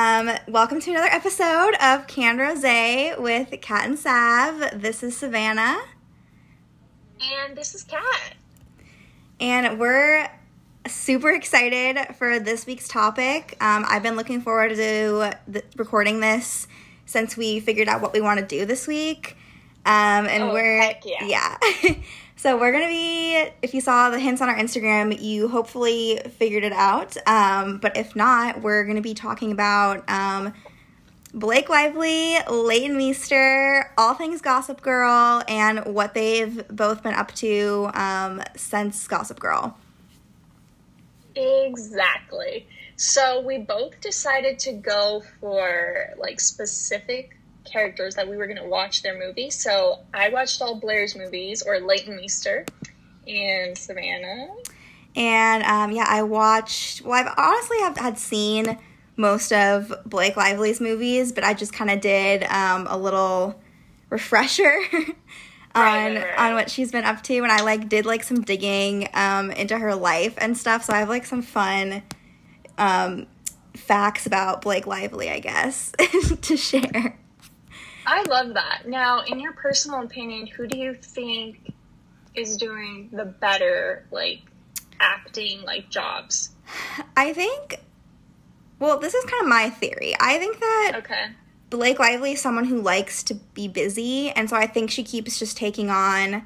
Um, welcome to another episode of Can Rose with Kat and Sav. This is Savannah, And this is Kat. and we're super excited for this week's topic. Um, I've been looking forward to th- recording this since we figured out what we want to do this week. Um, and Oh, we're heck yeah. yeah. so we're gonna be. If you saw the hints on our Instagram, you hopefully figured it out. Um, but if not, we're gonna be talking about um, Blake Lively, Leighton Meester, all things Gossip Girl, and what they've both been up to um, since Gossip Girl. Exactly. So we both decided to go for like specific characters that we were going to watch their movie. So I watched all Blair's movies or Leighton Meester and Savannah. And um, yeah, I watched. Well, I've honestly have had seen most of Blake Lively's movies, but I just kind of did um, a little refresher on Right, right, right. on what she's been up to, and I like did like some digging um, into her life and stuff. So I have like some fun um, facts about Blake Lively, I guess, to share. I love that. Now, in your personal opinion, who do you think is doing the better like acting like jobs? I think. Well, this is kind of my theory. I think that Okay. Blake Lively is someone who likes to be busy, and so I think she keeps just taking on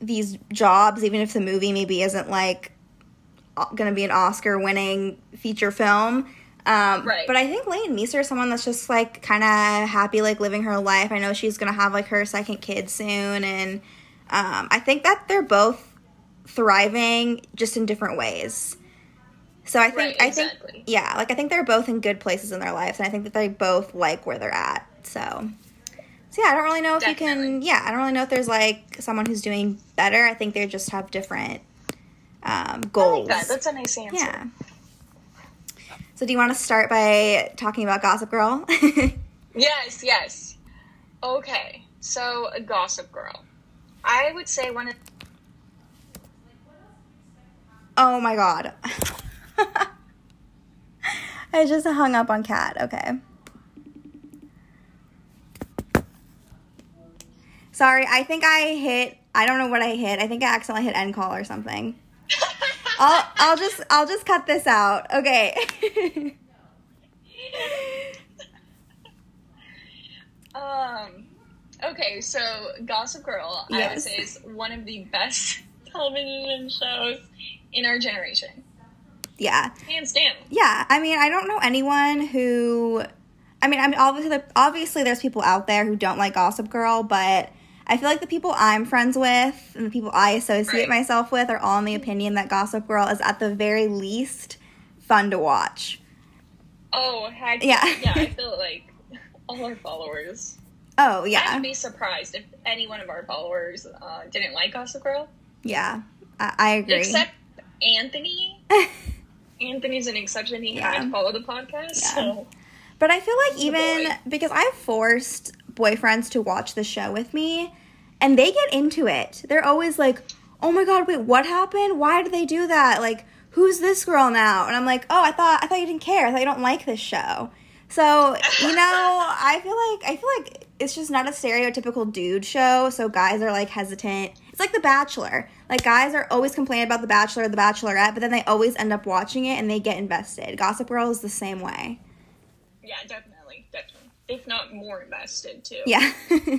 these jobs, even if the movie maybe isn't like going to be an Oscar-winning feature film. Um, Right. But I think Leighton Meester is someone that's just like kind of happy, like living her life. I know she's going to have like her second kid soon, and um, I think that they're both thriving just in different ways. So I think Right, I think yeah, like I think they're both in good places in their lives, and I think that they both like where they're at. So, so yeah, I don't really know if you can. Yeah, I don't really know if there's like someone who's doing better. I think they just have different um, I like goals. that. That's a nice answer. yeah. So, do you want to start by talking about Gossip Girl? Yes, yes. Okay, so Gossip Girl. I would say one of oh my god. I just hung up on Kat. Okay. Sorry, I think I hit. I don't know what I hit. I think I accidentally hit end call or something. I'll I'll just I'll just cut this out. Okay. um. Okay, so Gossip Girl, I would Yes. say is one of the best television shows in our generation, yeah. hands down. Yeah, I mean, I don't know anyone who. I mean, I mean, obviously, obviously, there's people out there who don't like Gossip Girl, but I feel like the people I'm friends with and the people I associate Right. myself with are all in the opinion that Gossip Girl is at the very least fun to watch. Oh Yeah. yeah! I feel like all our followers. Oh yeah. I would be surprised if any one of our followers uh, didn't like Gossip Girl, yeah, I, I agree. except Anthony. Anthony's an exception. He Yeah. had to follow the podcast, Yeah. so But I feel like even boy. because I've forced boyfriends to watch the show with me and they get into it. They're always like, "Oh my god, wait, what happened? Why did they do that? Like, who's this girl now?" And I'm like, "Oh, I thought I thought you didn't care. I thought you don't like this show." So, you know, I feel like I feel like it's just not a stereotypical dude show, so guys are like hesitant. It's like The Bachelor. Like guys are always complaining about The Bachelor or The Bachelorette, but then they always end up watching it and they get invested. Gossip Girl is the same way. yeah, definitely. If not more invested too. Yeah.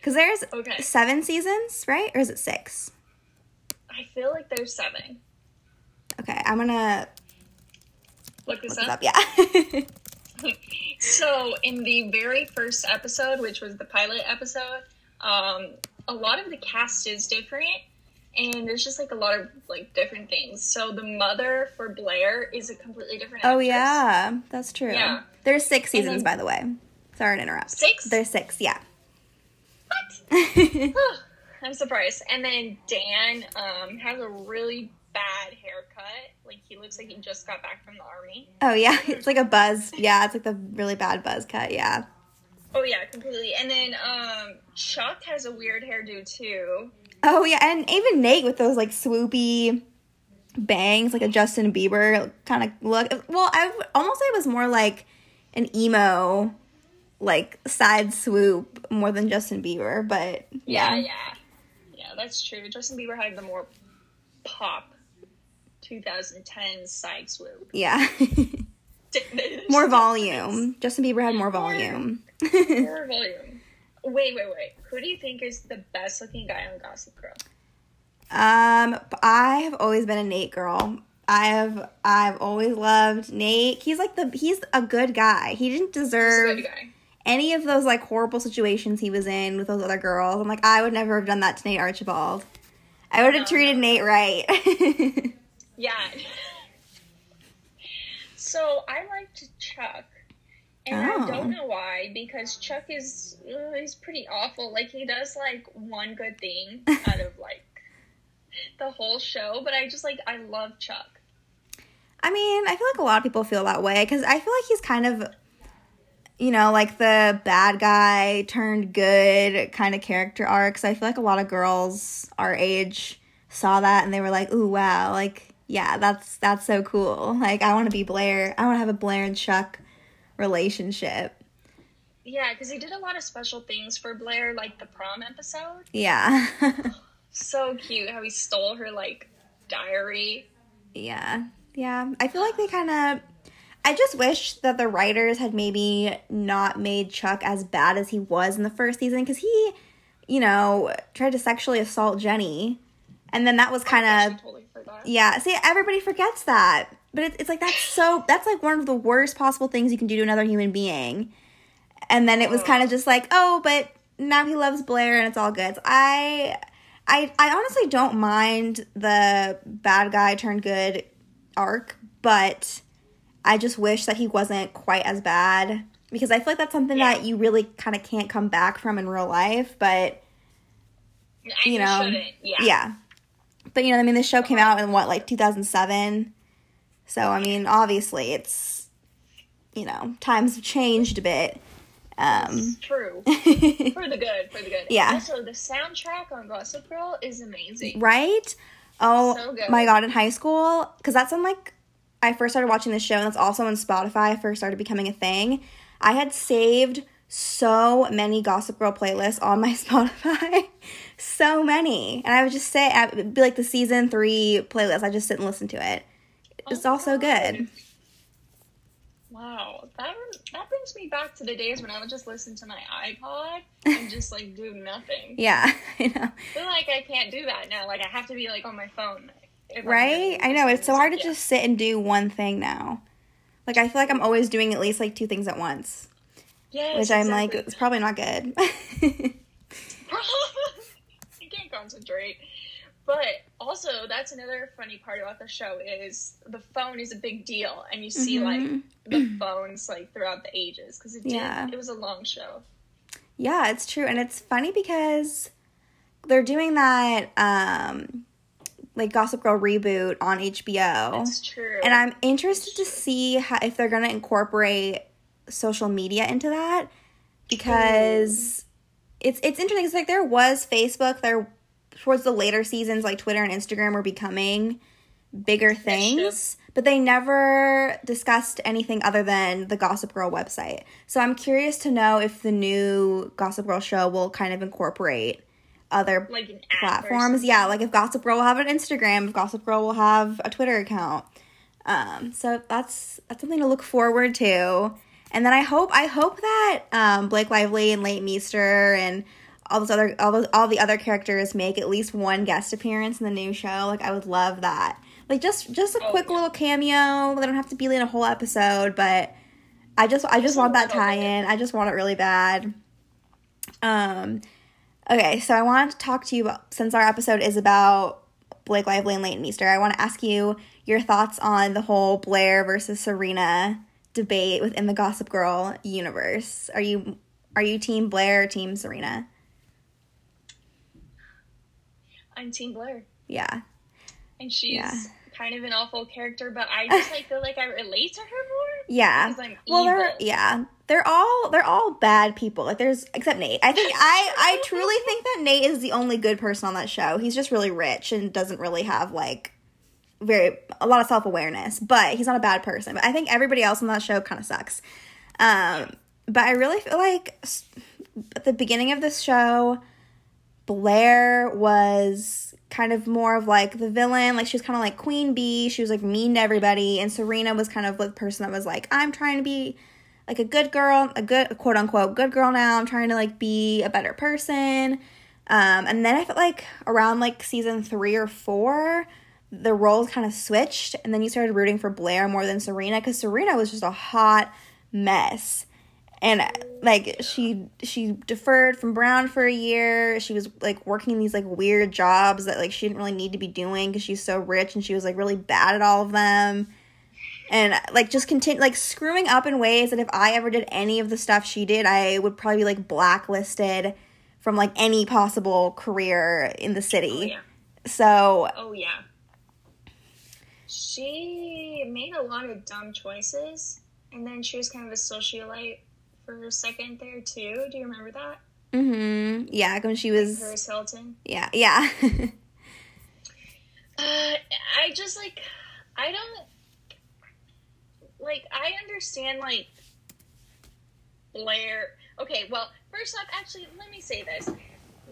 Because there's Okay. seven seasons, right? Or is it six? I feel like there's seven. Okay, I'm gonna Look this look up. up. Yeah. So in the very first episode, which was the pilot episode, um, a lot of the cast is different, and there's just like a lot of like different things. So the mother for Blair is a completely different. oh actress. yeah, that's true. Yeah. There's six seasons, then- by the way. Sorry to interrupt. Six? There's six. Yeah. What? I'm surprised. And then Dan um, has a really bad haircut. Like he looks like he just got back from the army. oh yeah, it's like a buzz. Yeah, it's like the really bad buzz cut. Yeah. Oh yeah, completely. And then um, Chuck has a weird hairdo too. Oh yeah, and even Nate with those like swoopy bangs, like a Justin Bieber kind of look. Well, I would almost say it was more like an emo, like side swoop more than Justin Bieber. But Yeah, yeah, yeah. Yeah, that's true. Justin Bieber had the more pop 2010 side swoop. yeah, more volume. Justin Bieber had more volume. More volume. Wait, wait, wait. Who do you think is the best looking guy on Gossip Girl? Um, I have always been a Nate girl. I have I've always loved Nate. He's like the he's a good guy. He didn't He's a deserve good guy. any of those like horrible situations he was in with those other girls. I'm like I would never have done that to Nate Archibald. I would have No, treated no. Nate right. Yeah. so I liked Chuck. And Oh. I don't know why, because Chuck is uh, he's pretty awful. Like he does like one good thing out of like the whole show, but I just like I love Chuck. I mean, I feel like a lot of people feel that way because I feel like he's kind of, you know, like the bad guy turned good kind of character arc. So I feel like a lot of girls our age saw that and they were like, "Ooh, wow! Like, yeah, that's that's so cool. Like, I want to be Blair. I want to have a Blair and Chuck relationship." Yeah, because he did a lot of special things for Blair, like the prom episode. Yeah, So cute how he stole her like diary. yeah, yeah. I feel like they kind of. I just wish that the writers had maybe not made Chuck as bad as he was in the first season because he, you know, tried to sexually assault Jenny. And then that was kind of, totally yeah, see, everybody forgets that. But it's, it's like, that's so, that's like one of the worst possible things you can do to another human being. And then it was kind of just like, oh, but now he loves Blair and it's all good. So I, I, I honestly don't mind the bad guy turned good arc, but I just wish that he wasn't quite as bad because I feel like that's something Yeah. that you really kind of can't come back from in real life. But you know, shouldn't. Yeah. yeah. But you know, I mean, this show came out in what, like 2007. So I mean, obviously, it's you know, times have changed a bit. Um, True. for the good, for the good. Yeah. Also, the soundtrack on Gossip Girl is amazing. right? Oh So my god, in high school, because that's when like I first started watching this show, and that's also when Spotify first started becoming a thing. I had saved so many Gossip Girl playlists on my Spotify, so many, and I would just say would be like the season three playlist. I just sit and listen to it. It's Oh all so good. Wow, that that brings me back to the days when I would just listen to my iPod and just like do nothing. Yeah, I know. I feel like I can't do that now. Like I have to be like on my phone. Right? I know. It's so hard to music. just sit and do one thing now. Like, I feel like I'm always doing at least like two things at once, yes, which I'm like, it's probably not good. you can't concentrate. But also, that's another funny part about the show is the phone is a big deal, and you see Mhm. like the phones like throughout the ages because it did. Yeah. It was a long show. yeah, it's true. And it's funny because they're doing that, um, like Gossip Girl reboot on HBO. That's true. And I'm interested to see how, if they're going to incorporate social media into that because it's it's interesting. It's like there was Facebook there towards the later seasons, like Twitter and Instagram were becoming bigger things, but they never discussed anything other than the Gossip Girl website. So I'm curious to know if the new Gossip Girl show will kind of incorporate other like an app or platforms. Yeah, like if Gossip Girl will have an Instagram, if Gossip Girl will have a Twitter account. Um, so that's that's something to look forward to. And then I hope I hope that um, Blake Lively and Leighton Meester and all those other all those all the other characters make at least one guest appearance in the new show. Like I would love that. Like just just a Oh, quick yeah. little cameo. They don't have to be in a whole episode, but I just I just want that tie-in. I just want it really bad. Um Okay, so I wanted to talk to you about, since our episode is about Blake Lively and Leighton Meester. I want to ask you your thoughts on the whole Blair versus Serena debate within the Gossip Girl universe. Are you are you team Blair or team Serena? I'm Team Blair, Yeah. and she's Yeah. kind of an awful character, but I just like feel like I relate to her more. Yeah. I'm Well, they're yeah, they're all they're all bad people. Like there's except Nate. I think I I truly think that Nate is the only good person on that show. He's just really rich and doesn't really have like very a lot of self awareness, but he's not a bad person. But I think everybody else on that show kind of sucks. Um, but I really feel like at the beginning of this show, Blair was kind of more of like the villain. Like she was kind of like Queen Bee. She was like mean to everybody, and Serena was kind of the person that was like, I'm trying to be like a good girl, a good quote unquote good girl now. I'm trying to like be a better person. Um, and then I felt like around like season three or four, the roles kind of switched, and then you started rooting for Blair more than Serena because Serena was just a hot mess. And like she she deferred from Brown for a year. She was like working these like weird jobs that like she didn't really need to be doing because she's so rich and she was like really bad at all of them and like just continue like screwing up in ways that if I ever did any of the stuff she did, I would probably be like blacklisted from like any possible career in the Oh city. yeah. So Oh yeah. She made a lot of dumb choices, and then she was kind of a socialite for a second there too. Do you remember that? mhm. Yeah, when she was Paris Hilton. yeah, yeah. Uh, I just like I don't like I understand like Blair. Okay, well, first off, actually, let me say this: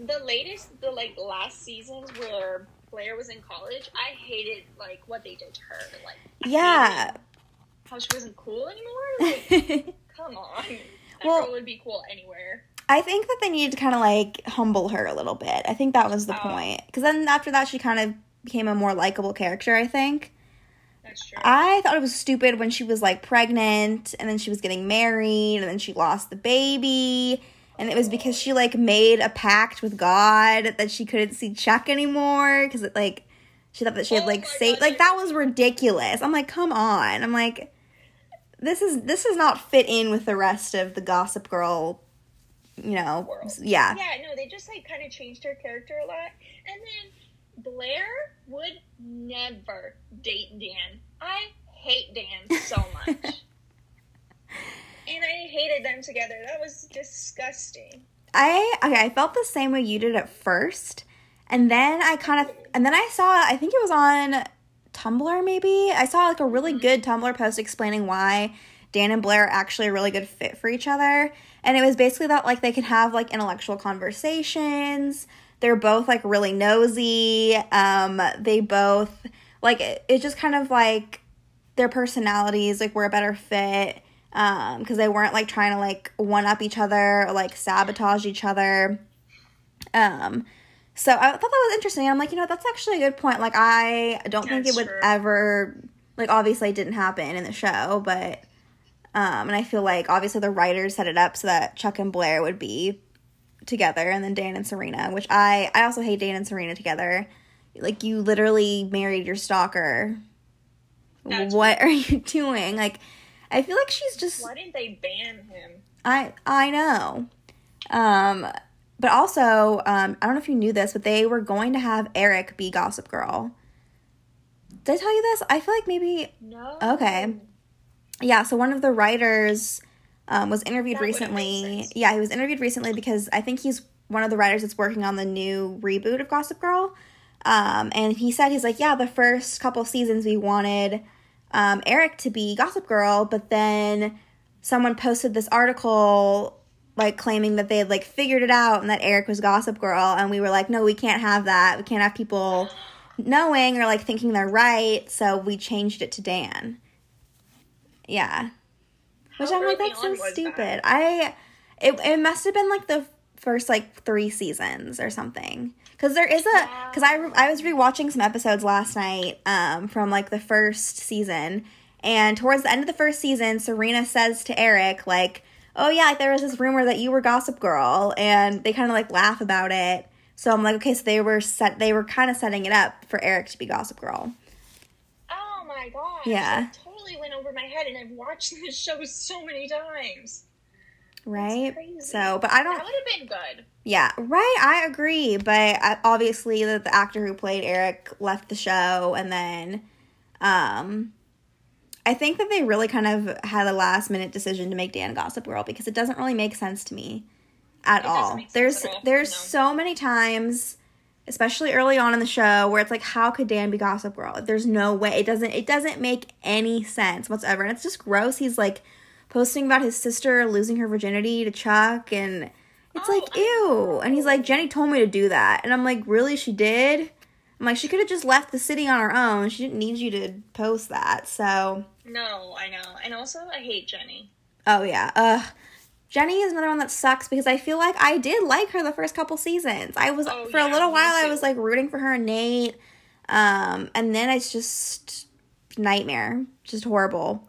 the latest, the like last seasons where Blair was in college, I hated like what they did to her. Like, yeah. how she wasn't cool anymore. Like, come on, Well- girl would be cool anywhere. I think that they needed to kind of like humble her a little bit. I think that was the Oh. point. Because then after that, she kind of became a more likable character, I think. That's true. I thought it was stupid when she was like pregnant and then she was getting married and then she lost the baby. And it was because she like made a pact with God that she couldn't see Chuck anymore because it like she thought that she had Oh like saved like that was ridiculous. I'm like, come on. I'm like, this is this does not fit in with the rest of the Gossip Girl, you know. World. Yeah. Yeah, no, they just like kind of changed her character a lot. And then Blair would never date Dan. I hate Dan so much. and I hated them together. That was disgusting. I okay, I felt the same way you did at first. And then I kind of and then I saw I think it was on Tumblr maybe. I saw like a really good Tumblr post explaining why Dan and Blair are actually a really good fit for each other. And it was basically that like they can have like intellectual conversations. They're both like really nosy. Um they both like it, it just kind of like their personalities like were a better fit um because they weren't like trying to like one up each other or like sabotage each other um so i thought that was interesting. I'm like you know that's actually a good point. Like i don't think it would true. ever like obviously it didn't happen in the show but um and i feel like obviously the writers set it up so that chuck and blair would be together and then dan and serena which i i also hate dan and serena together. Like you literally married your stalker. That's what are you doing? Like i feel like she's just Why didn't they ban him? i i know. Um but also um i don't know if you knew this but they were going to have eric be gossip girl. Did i tell you this? I feel like maybe No. Okay. yeah so one of the writers um, was interviewed That recently. yeah he was interviewed recently because i think he's one of the writers that's working on the new reboot of gossip girl. Um, and he said he's like yeah the first couple seasons we wanted um, eric to be gossip girl but then someone posted this article like claiming that they had like figured it out and that eric was gossip girl and we were like no we can't have that. We can't have people knowing or like thinking they're right. So we changed it to dan. Yeah. Which i'm like that's so stupid. That? i it, it must have been like the first like three seasons or something. Because there is a because I, re- I was rewatching some episodes last night um from like the first season and towards the end of the first season serena says to eric like oh yeah like there was this rumor that you were gossip girl and they kind of like laugh about it so i'm like okay so they were set they were kind of setting it up for eric to be gossip girl Oh my gosh. Yeah. That totally went over my head, and I've watched this show so many times. right so but i don't That would have been good. Yeah, right. I agree, but uh, obviously the, the actor who played Eric left the show, and then, um, I think that they really kind of had a last minute decision to make Dan Gossip Girl because it doesn't really make sense to me at It all. there's all, there's no. so many times especially early on in the show where it's like how could Dan be Gossip Girl? There's no way. It doesn't it doesn't make any sense whatsoever. And it's just gross. He's like posting about his sister losing her virginity to Chuck and it's Oh, like I ew. And he's like Jenny told me to do that. And I'm like, "Really? She did?" I'm like, "She could have just left the city on her own. She didn't need you to post that." So, No, I know. And also, I hate Jenny. oh yeah. Ugh. Jenny is another one that sucks because I feel like I did like her the first couple seasons. I was Oh, for a little while I was like rooting for her and Nate. Um and then it's just nightmare. Just horrible.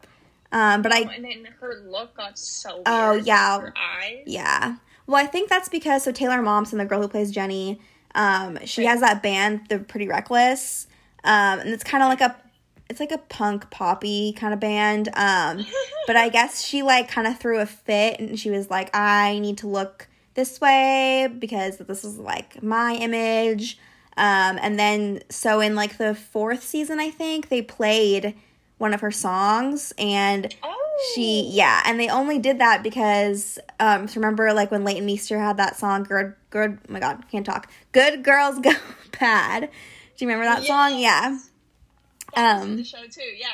Um but I Oh, and then her look got so. Oh, yeah. Her eyes. yeah. Well, I think that's because so Taylor Momsen, the girl who plays Jenny, um she Right. has that band The Pretty Reckless. Um and it's kind of like a it's like a punk poppy kind of band. Um but I guess she like kind of threw a fit and she was like, I need to look this way because this is like my image. Um, and then so in like the fourth season, I think they played one of her songs and oh. she yeah, and they only did that because um remember like when Leighton Meester had that song good good oh my god, can't talk. Good girls go bad. Do you remember that song? Yeah. That um, the show too. Yeah.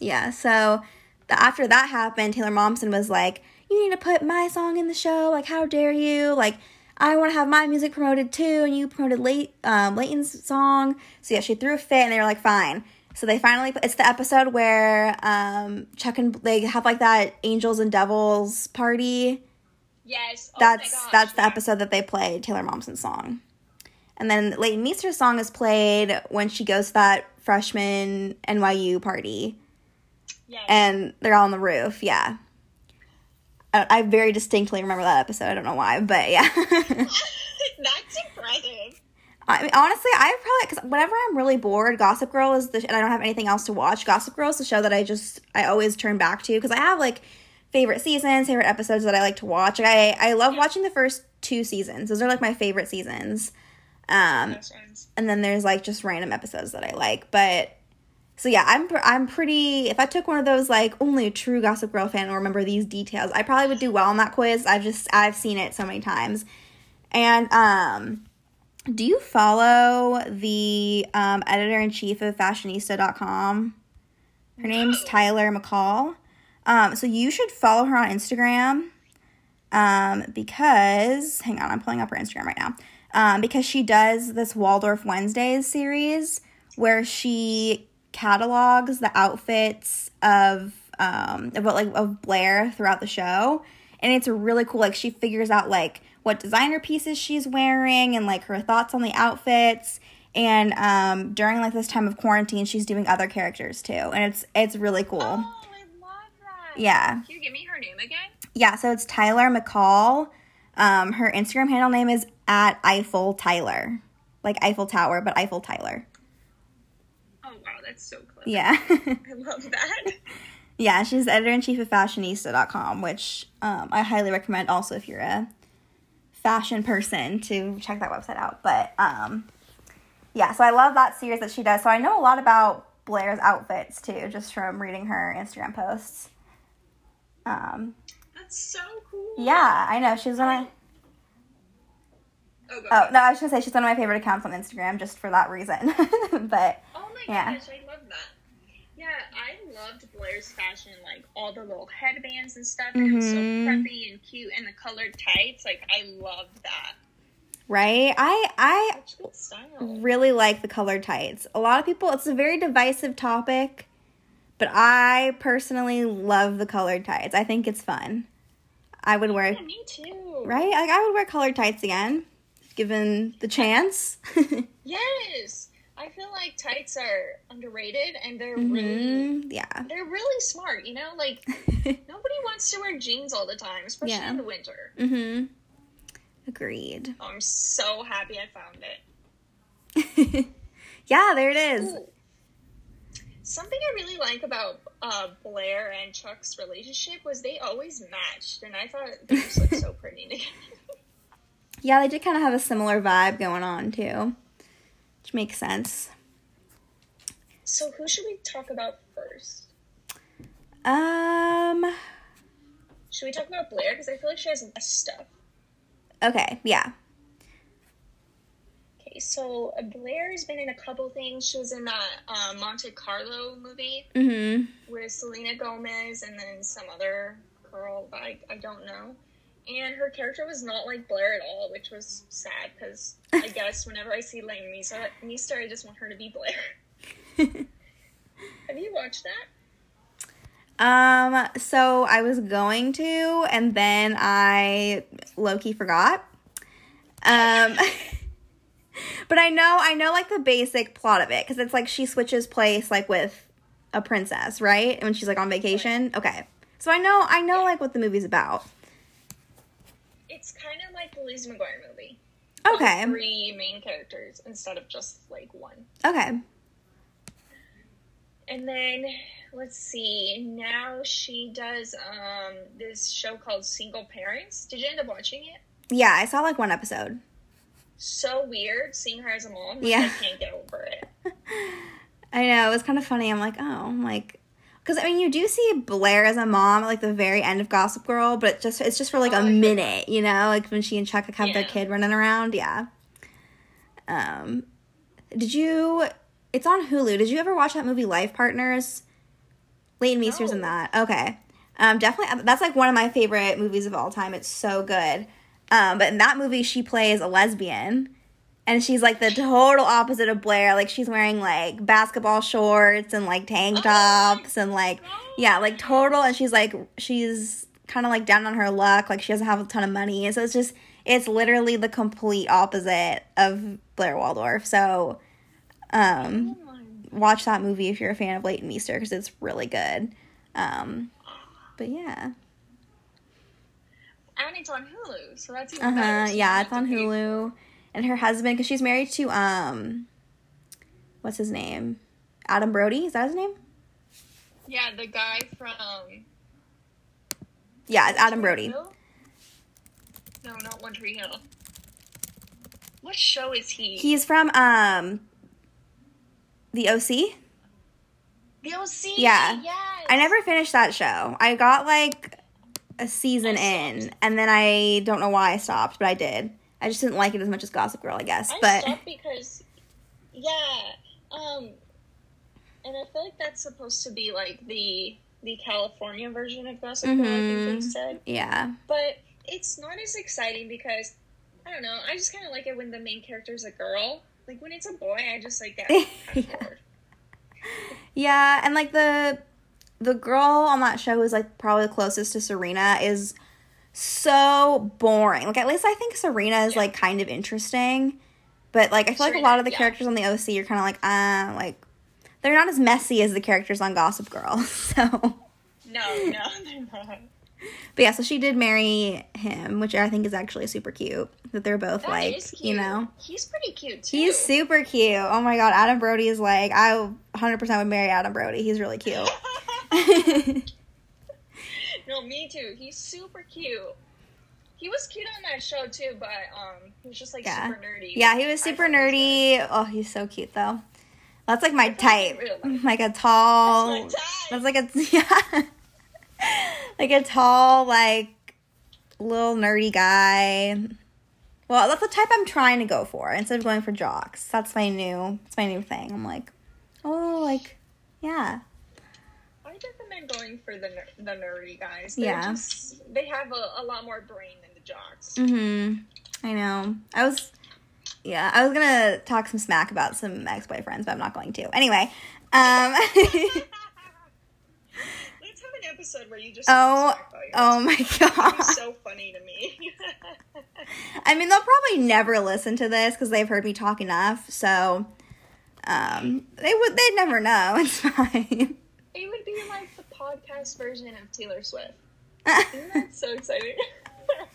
Yeah, so the, after that happened, Taylor Momsen was like, "You need to put my song in the show. Like, how dare you? Like, I want to have my music promoted too, and you promoted late um, Leighton's song." So yeah, she threw a fit, and they were like, "Fine." So they finally. It's the episode where um, Chuck and they have like that angels and devils party. Yes. Oh That's that's the episode that they play Taylor Momsen's song. And then Leighton Meester's song is played when she goes to that freshman NYU party Yes. and they're all on the roof. Yeah. I, I very distinctly remember that episode. I don't know why, but yeah. That's impressive. I mean, honestly, I probably because whenever I'm really bored, Gossip Girl is the and I don't have anything else to watch. Gossip Girl is the show that I just I always turn back to because I have like favorite seasons, favorite episodes that I like to watch. Like, I I love watching the first two seasons. Those are like my favorite seasons. Um, and then there's like just random episodes that I like. But so yeah, I'm I'm pretty. If I took one of those like only a true Gossip Girl fan will remember these details, I probably would do well on that quiz. I've just I've seen it so many times. And um, do you follow the um, editor in chief of Fashionista.com? Her name's Tyler McCall. Um, so you should follow her on Instagram. Um, because hang on, I'm pulling up her Instagram right now. Um, because she does this Waldorf Wednesdays series where she catalogs the outfits of um what like of Blair throughout the show. And it's really cool. Like she figures out like what designer pieces she's wearing and like her thoughts on the outfits. And um during like this time of quarantine, she's doing other characters too. And it's it's really cool. Oh, I love that. Yeah. Can you give me her name again? Yeah, so it's Tyler McCall. Um, her Instagram handle name is at Eiffel Tyler, like Eiffel Tower, but Eiffel Tyler. Oh wow, that's so clever. Yeah, I love that. yeah. She's the editor in chief of Fashionista.com, which um, I highly recommend. Also, if you're a fashion person, to check that website out. But um, yeah, so I love that series that she does. So I know a lot about Blair's outfits too, just from reading her Instagram posts. Um, That's so cool. yeah, I know she's one of. Oh, Oh no, I was gonna say she's one of my favorite accounts on Instagram just for that reason. but Oh my Yeah. gosh, I love that. Yeah, I loved Blair's fashion, like all the little headbands and stuff. And it was so Mhm. preppy and cute, and the colored tights. Like I loved that. right, I I Such good style. really like the colored tights. A lot of people, it's a very divisive topic, but I personally love the colored tights. I think it's fun. I would wear Yeah, me too. right, like I would wear colored tights again, given the chance. Yes, I feel like tights are underrated, and they're really hmm Yeah. they're really smart. You know, like nobody wants to wear jeans all the time, especially Yeah. in the winter. Mm-hmm. Agreed. I'm so happy I found it. yeah, there it is. Ooh. Something I really like about uh, Blair and Chuck's relationship was they always matched, and I thought they just looked so pretty together. Yeah, they did kind of have a similar vibe going on too, which makes sense. So who should we talk about first? Um. Should we talk about Blair because I feel like she has less stuff. Okay. Yeah. So Blair's been in a couple things. She was in that uh, Monte Carlo movie Mm-hmm. with Selena Gomez and then some other girl that I, I don't know. And her character was not like Blair at all, which was sad because I guess whenever I see Leighton Meester, I just want her to be Blair. Have you watched that? Um, so I was going to, and then I Loki forgot. Um, but I know, I know like the basic plot of it because it's like she switches place like with a princess, right? When she's like on vacation. Okay, so I know, I know like what the movie's about. It's kind of like the Lizzie McGuire movie. Okay, Three main characters instead of just like one. okay. And then let's see. Now she does um this show called Single Parents. Did you end up watching it? Yeah, I saw like one episode. So weird seeing her as a mom. Like, Yeah. I can't get over it. I know it was kind of funny. I'm like, oh, I'm like, because I mean, you do see Blair as a mom at like the very end of Gossip Girl, but it just it's just for like Oh, a minute, you know, like when she and Chuck have their kid running around. Yeah. Um, did you? It's on Hulu. Did you ever watch that movie Life Partners? Leighton Meester's in No. that. Okay. Um, definitely. That's like one of my favorite movies of all time. It's so good. Um, but in that movie, she plays a lesbian and she's like the total opposite of Blair. Like she's wearing like basketball shorts and like tank Oh tops and like yeah, like total. And she's like she's kind of like down on her luck. Like she doesn't have a ton of money, and so it's just it's literally the complete opposite of Blair Waldorf. So um, watch that movie if you're a fan of Leighton Meester because it's really good. Um, but yeah, And it's on Hulu, so that's even uh better. So Yeah, it's on Hulu. And her husband, because she's married to um, what's his name? Adam Brody. Is that his name? Yeah, the guy from Yeah, it's Adam Brody. Hill? No, not One Tree Hill. What show is he? He's from um, the OC. the OC. Yeah. Yes. I never finished that show. I got like a season in, and then I don't know why I stopped, but I did. I just didn't like it as much as Gossip Girl, I guess. I but stopped because, yeah, um, and I feel like that's supposed to be like the the California version of Gossip Girl. I think they Mhm. said, yeah, but it's not as exciting because I don't know. I just kind of like it when the main character is a girl. Like when it's a boy, I just like get Yeah. bored. yeah, and like the the girl on that show is like probably the closest to Serena is so boring. Like at least I think Serena is Yeah. like kind of interesting, but like I feel like a lot of the yeah. characters on the OC you're kind of like ah like they're not as messy as the characters on Gossip Girl. So. No, no, they're not. But yeah, so she did marry him, which I think is actually super cute. That they're both That like, you know, he's pretty cute too. he's super cute. Oh my god, Adam Brody is like, I 100% would marry Adam Brody. He's really cute. no, me too. He's super cute. He was cute on that show too, but um, he was just like Yeah. super nerdy. yeah, he was super thought he was nerdy. Oh, he's so cute though. That's like my type. Like a tall. That's my type. That's like a yeah. like a tall, like little nerdy guy. Well, that's the type I'm trying to go for instead of going for jocks. That's my new. That's my new thing. I'm like, oh, like, yeah, going for the ner- the nerdy guys. They're Yeah. just, they have a, a lot more brain than the jocks. mm-hmm. I know. I was, yeah, I was gonna talk some smack about some ex boyfriends, but I'm not going to. Anyway, um, Let's have an episode where you just oh, talk about oh my god. so funny to me. I mean, they'll probably never listen to this because they've heard me talk enough. So, um, they would. They'd never know. It's fine. it would be like version of Taylor Swift. Isn't that so exciting?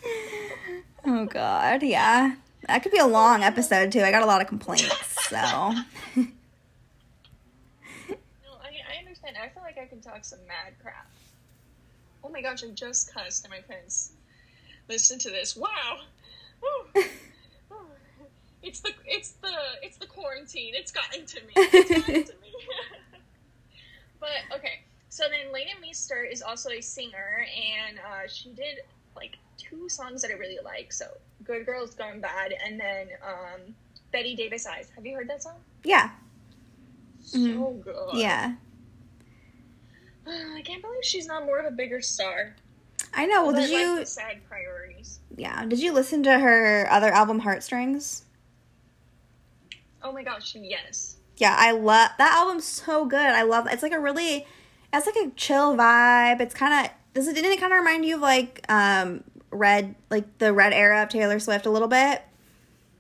oh God, yeah. That could be a long episode too. I got a lot of complaints. So, No, I, I understand. I feel like I can talk some mad crap. Oh my gosh, I just cussed and my parents listen to this. Wow. It's the it's the it's the quarantine. It's gotten to me. It's gotten to me. but okay, so then Leighton Meester is also a singer, and uh, she did like two songs that I really like. So "Good Girls Gone Bad" and then um, Bette Davis Eyes. Have you heard that song? Yeah. So Mhm. good. Yeah. I can't believe she's not more of a bigger star. I know. Well, did you? sad priorities? Yeah. Did you listen to her other album, Heartstrings? Oh my gosh, yes. Yeah, I love that album's so good. I love it's like a really it's like a chill vibe. It's kind of does it didn't it kind of remind you of like um red like the red era of Taylor Swift a little bit?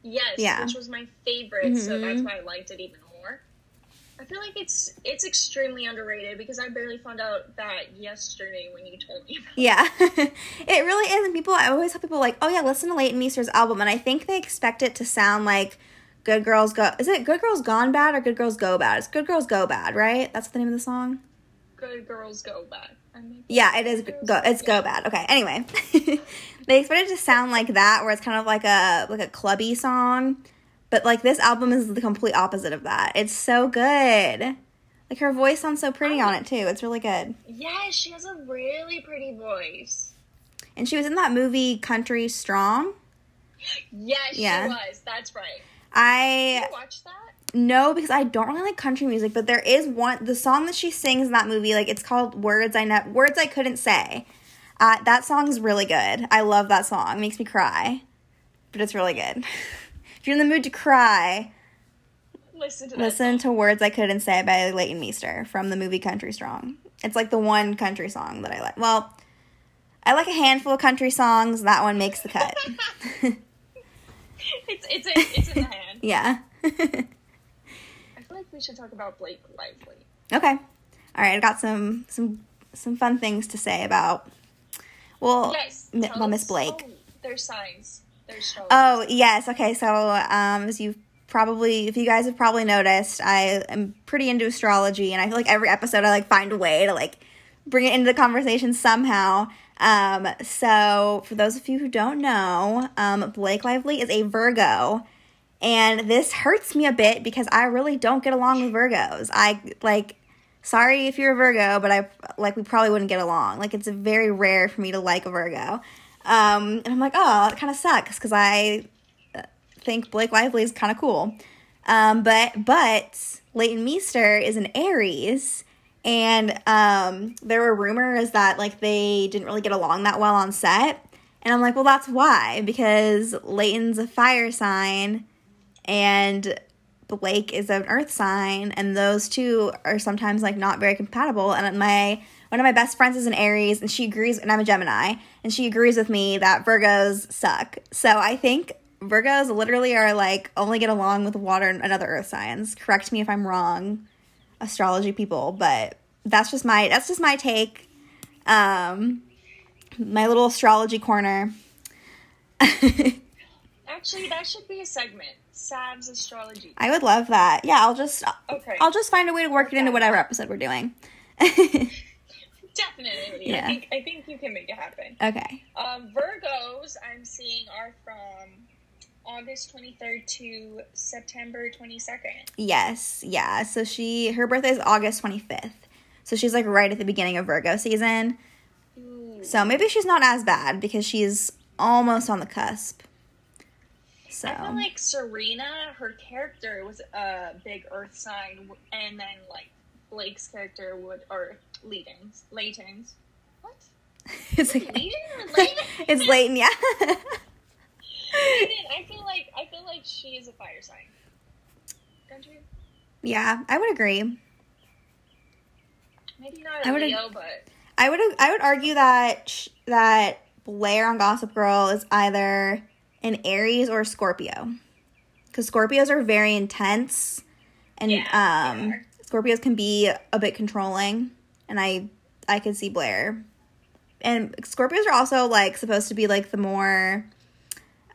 Yes, Yeah. which was my favorite, so that's Mhm. why I liked it even more. I feel like it's it's extremely underrated because I barely found out that yesterday when you told me. About Yeah. it really is and people I always tell people like, "Oh yeah, listen to Leighton Meester's album." And I think they expect it to sound like Good Girls Go Is it Good Girls Gone Bad or Good Girls Go Bad? It's Good Girls Go Bad, right? That's the name of the song. Good girls go bad. I mean, Yeah, it is go. It's go bad. Okay. Anyway, they expect it to sound like that, where it's kind of like a like a clubby song, but like this album is the complete opposite of that. It's so good. Like her voice sounds so pretty on it too. It's really good. Yes, she has a really pretty voice. And she was in that movie Country Strong. Yes, Yeah. she was. That's right. I Did you watch that? No, because I don't really like country music, but there is one the song that she sings in that movie, like it's called Words I Ne- Words I Couldn't Say. Uh, that song's really good. I love that song. It makes me cry. But it's really good. if you're in the mood to cry, Listen to listen to Words I Couldn't Say by Leighton Meester from the movie Country Strong. It's like the one country song that I like. Well, I like a handful of country songs. That one makes the cut. It's it's in, it's in the hand. yeah. I feel like we should talk about Blake Lively. Okay. All right, I got some some some fun things to say about. Well, Yes. M- well, Miss Blake. Oh, there's signs. There's shows. Oh yes, okay. So, um, as you've probably, if you guys have probably noticed, I am pretty into astrology, and I feel like every episode I like find a way to like bring it into the conversation somehow. Um, so for those of you who don't know, um, Blake Lively is a Virgo, and this hurts me a bit because I really don't get along with Virgos. I like. Sorry if you're a Virgo, but I like we probably wouldn't get along. Like it's very rare for me to like a Virgo. Um, and I'm like, oh, it kind of sucks because I uh, think Blake Lively is kind of cool. Um, but but Leighton Meester is an Aries, and um, there were rumors that like they didn't really get along that well on set. And I'm like, well, that's why because Leighton's a fire sign, and Blake is an earth sign, and those two are sometimes like not very compatible. And my one of my best friends is an Aries, and she agrees, and I'm a Gemini, and she agrees with me that Virgos suck. So I think Virgos literally are like only get along with water and other earth signs. Correct me if I'm wrong, astrology people, but that's just my that's just my take. Um, my little astrology corner. Actually, that should be a segment. Sav's astrology. I would love that. Yeah, I'll just Okay. I'll just find a way to work it into whatever episode we're doing. Definitely. Yeah. I think I think you can make it happen. okay. Um, Virgos, I'm seeing are from August 23rd to September 22nd. Yes. Yeah. So she her birthday is August 25th. So she's like right at the beginning of Virgo season. Ooh. So maybe she's not as bad because she's almost on the cusp. So I feel like Serena, her character was a big Earth sign, and then like Blake's character would, or Leighton's, Leighton's. What? it's okay. Leighton or Leighton? it's Leighton, yeah. Leighton. I feel like I feel like she is a fire sign. Don't you? yeah, I would agree. Maybe not I would ag- Leo, but I would I would argue that sh- that Blair on Gossip Girl is either an Aries or a Scorpio, because Scorpios are very intense, and Yeah, um. Scorpios can be a bit controlling, and I I could see Blair, and Scorpios are also like supposed to be like the more,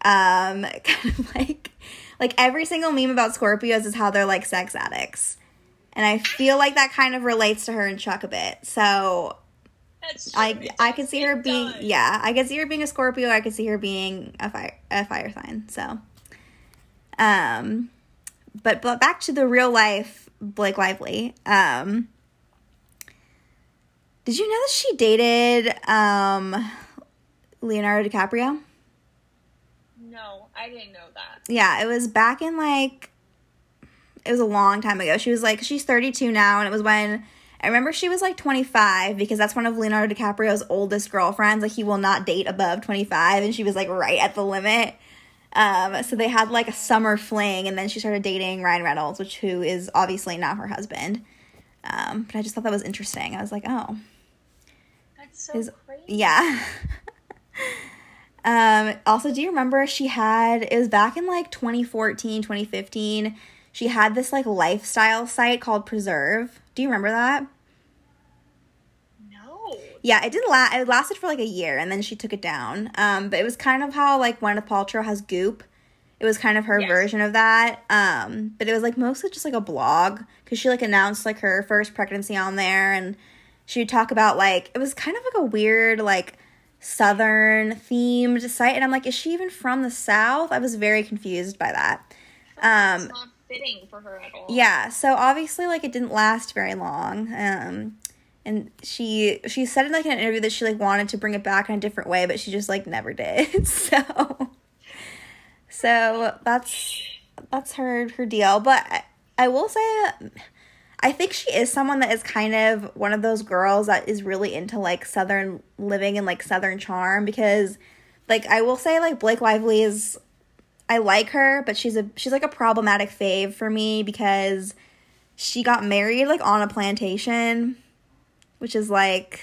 um, kind of like like every single meme about Scorpios is how they're like sex addicts. And I feel like that kind of relates to her and Chuck a bit. So. I I could see It her being does. yeah I could see her being a Scorpio I could see her being a fire a fire sign so um but but back to the real life Blake Lively um did you know that she dated um Leonardo DiCaprio No, I didn't know that. Yeah, it was back in like it was a long time ago. She was like she's 32 now and it was when I remember she was like 25 because that's one of Leonardo DiCaprio's oldest girlfriends. Like he will not date above 25 and she was like right at the limit. Um so they had like a summer fling and then she started dating Ryan Reynolds, which who is obviously not her husband. Um but I just thought that was interesting. I was like, "Oh, That's so crazy. yeah. um, also, do you remember she had, it was back in like 2014, 2015, she had this like lifestyle site called Preserve. Do you remember that? No. Yeah, it didn't last, it lasted for like a year and then she took it down. Um, but it was kind of how like Gwyneth Paltrow has Goop. It was kind of her Yes. version of that. Um, but it was like mostly just like a blog because she like announced like her first pregnancy on there and she would talk about like it was kind of like a weird like southern themed site and I'm like is she even from the south? I was very confused by that. Um fitting for her at all. yeah, so obviously like it didn't last very long. Um and she she said in like an interview that she like wanted to bring it back in a different way, but she just like never did. so so that's that's her her deal. But I, I will say I think she is someone that is kind of one of those girls that is really into like southern living and like southern charm because like I will say like Blake Lively is I like her, but she's a she's like a problematic fave for me because she got married like on a plantation, which is like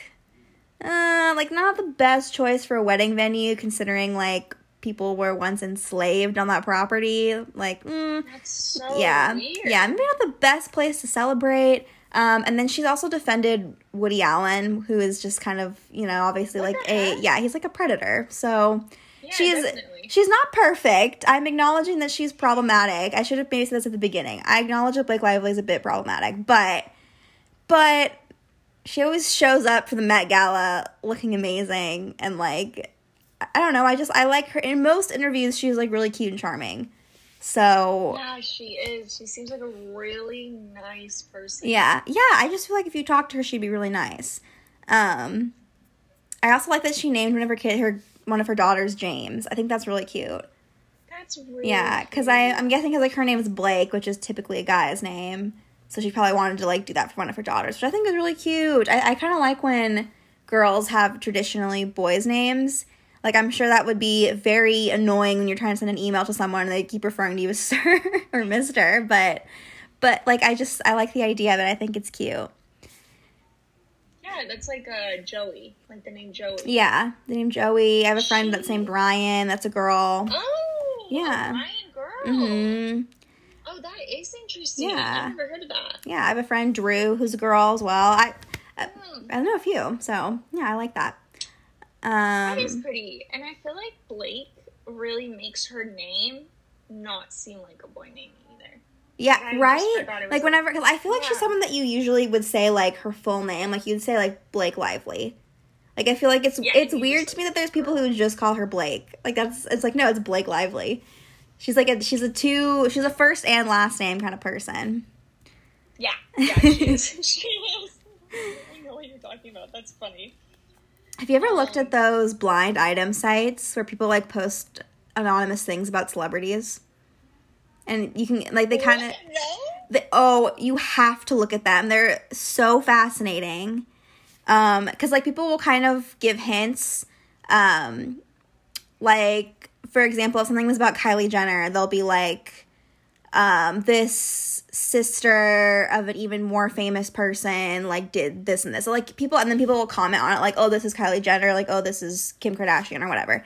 uh like not the best choice for a wedding venue considering like people were once enslaved on that property. Like, mm, That's so yeah, weird. yeah, maybe not the best place to celebrate. Um, and then she's also defended Woody Allen, who is just kind of you know obviously What like a heck? yeah he's like a predator. So Yeah, she's definitely. she's not perfect. I'm acknowledging that she's problematic. I should have maybe said this at the beginning. I acknowledge that Blake Lively is a bit problematic, but but she always shows up for the Met Gala looking amazing and like I don't know. I just I like her in most interviews. She's like really cute and charming. So Yeah, she is. She seems like a really nice person. yeah, yeah. I just feel like if you talk to her, she'd be really nice. Um, I also like that she named one of her kid her one of her daughters James. I think that's really cute. That's really Yeah, because. I I'm guessing because like her name is Blake, which is typically a guy's name, so she probably wanted to like do that for one of her daughters, which I think is really cute. I, I kind of like when girls have traditionally boys' names. Like I'm sure that would be very annoying when you're trying to send an email to someone and they keep referring to you as sir or mister, but but like I just I like the idea of it. I think it's cute. That's like uh, Joey, like the name Joey. Yeah, the name Joey. I have a friend that's named Brian. That's a girl. Oh, Yeah. a Ryan girl. hmm Oh, that is interesting. Yeah. I've never heard of that. Yeah, I have a friend Drew who's a girl as well. I I, Hmm. I know a few, so yeah, I like that. Um, That is pretty, and I feel like Blake really makes her name not seem like a boy name. Yeah, I right. Like whenever, because I feel like she's someone that you usually would say like her full name, like you'd say like Blake Lively. Like I feel like it's Yeah, it's weird to me that there's people who just call her Blake. Like that's it's like no, it's Blake Lively. She's like a she's a two she's a first and last name kind of person. Yeah, yeah, she is. she is. I know what you're talking about. That's funny. Have you ever looked at um, those blind item sites where people like post anonymous things about celebrities? And you can like they kind of oh you have to look at them they're so fascinating. Um because like people will kind of give hints um like for example if something was about kylie jenner they'll be like um this sister of an even more famous person like did this and this. So, like people and then people will comment on it like oh this is kylie jenner like oh this is kim kardashian or whatever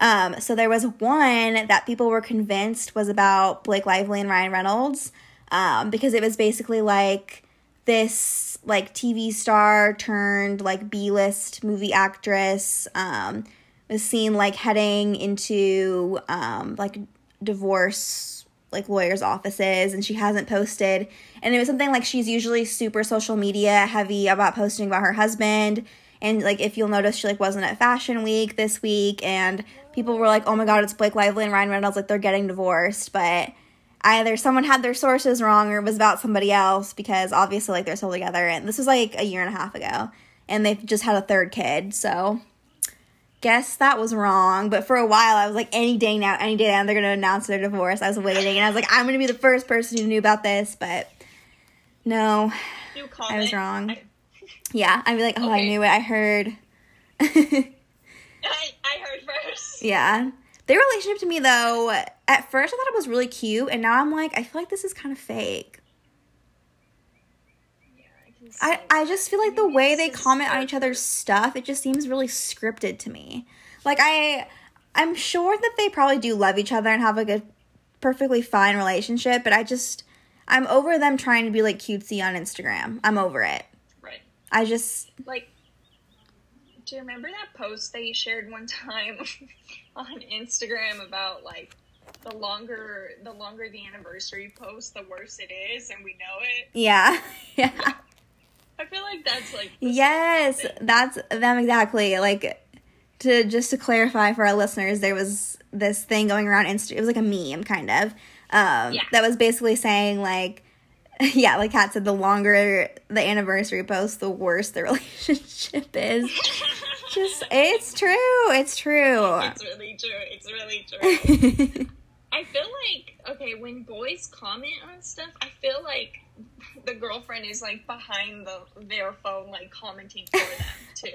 um, so there was one that people were convinced was about Blake Lively and Ryan Reynolds, um, because it was basically like this like TV star turned like B list movie actress um, was seen like heading into um, like divorce like lawyers' offices, and she hasn't posted. And it was something like she's usually super social media heavy about posting about her husband and like if you'll notice she like wasn't at fashion week this week and people were like oh my god it's blake lively and ryan reynolds like they're getting divorced but either someone had their sources wrong or it was about somebody else because obviously like they're still together and this was like a year and a half ago and they've just had a third kid so guess that was wrong. But for a while, I was like, any day now, any day now, they're gonna announce their divorce. I was waiting, and I was like, I'm gonna be the first person who knew about this, but no, I was wrong. I, yeah, I'd be like, oh, I knew it. I heard. I, I heard first. yeah. Their relationship to me, though, at first I thought it was really cute, and now I'm like, I feel like this is kind of fake. Yeah, I can see I. I just feel like the way they comment on each other's stuff, it just seems really scripted to me. Like I I'm sure that they probably do love each other and have like a perfectly fine relationship, but I just I'm over them trying to be like cutesy on Instagram. I'm over it. Right. I just Like, do you remember that post that you shared one time on Instagram about like the longer the longer the anniversary post, the worse it is, and we know it. yeah. yeah. I feel like that's like Yes, that's them exactly. Like to just to clarify for our listeners, there was this thing going around Insta. It was like a meme, kind of. Um, Yeah. That was basically saying like, yeah, like Kat said, the longer the anniversary post, the worse the relationship is. Just it's true. It's true. It's really true. It's really true. I feel like okay when boys comment on stuff, I feel like the girlfriend is like behind the their phone, like commenting for them too.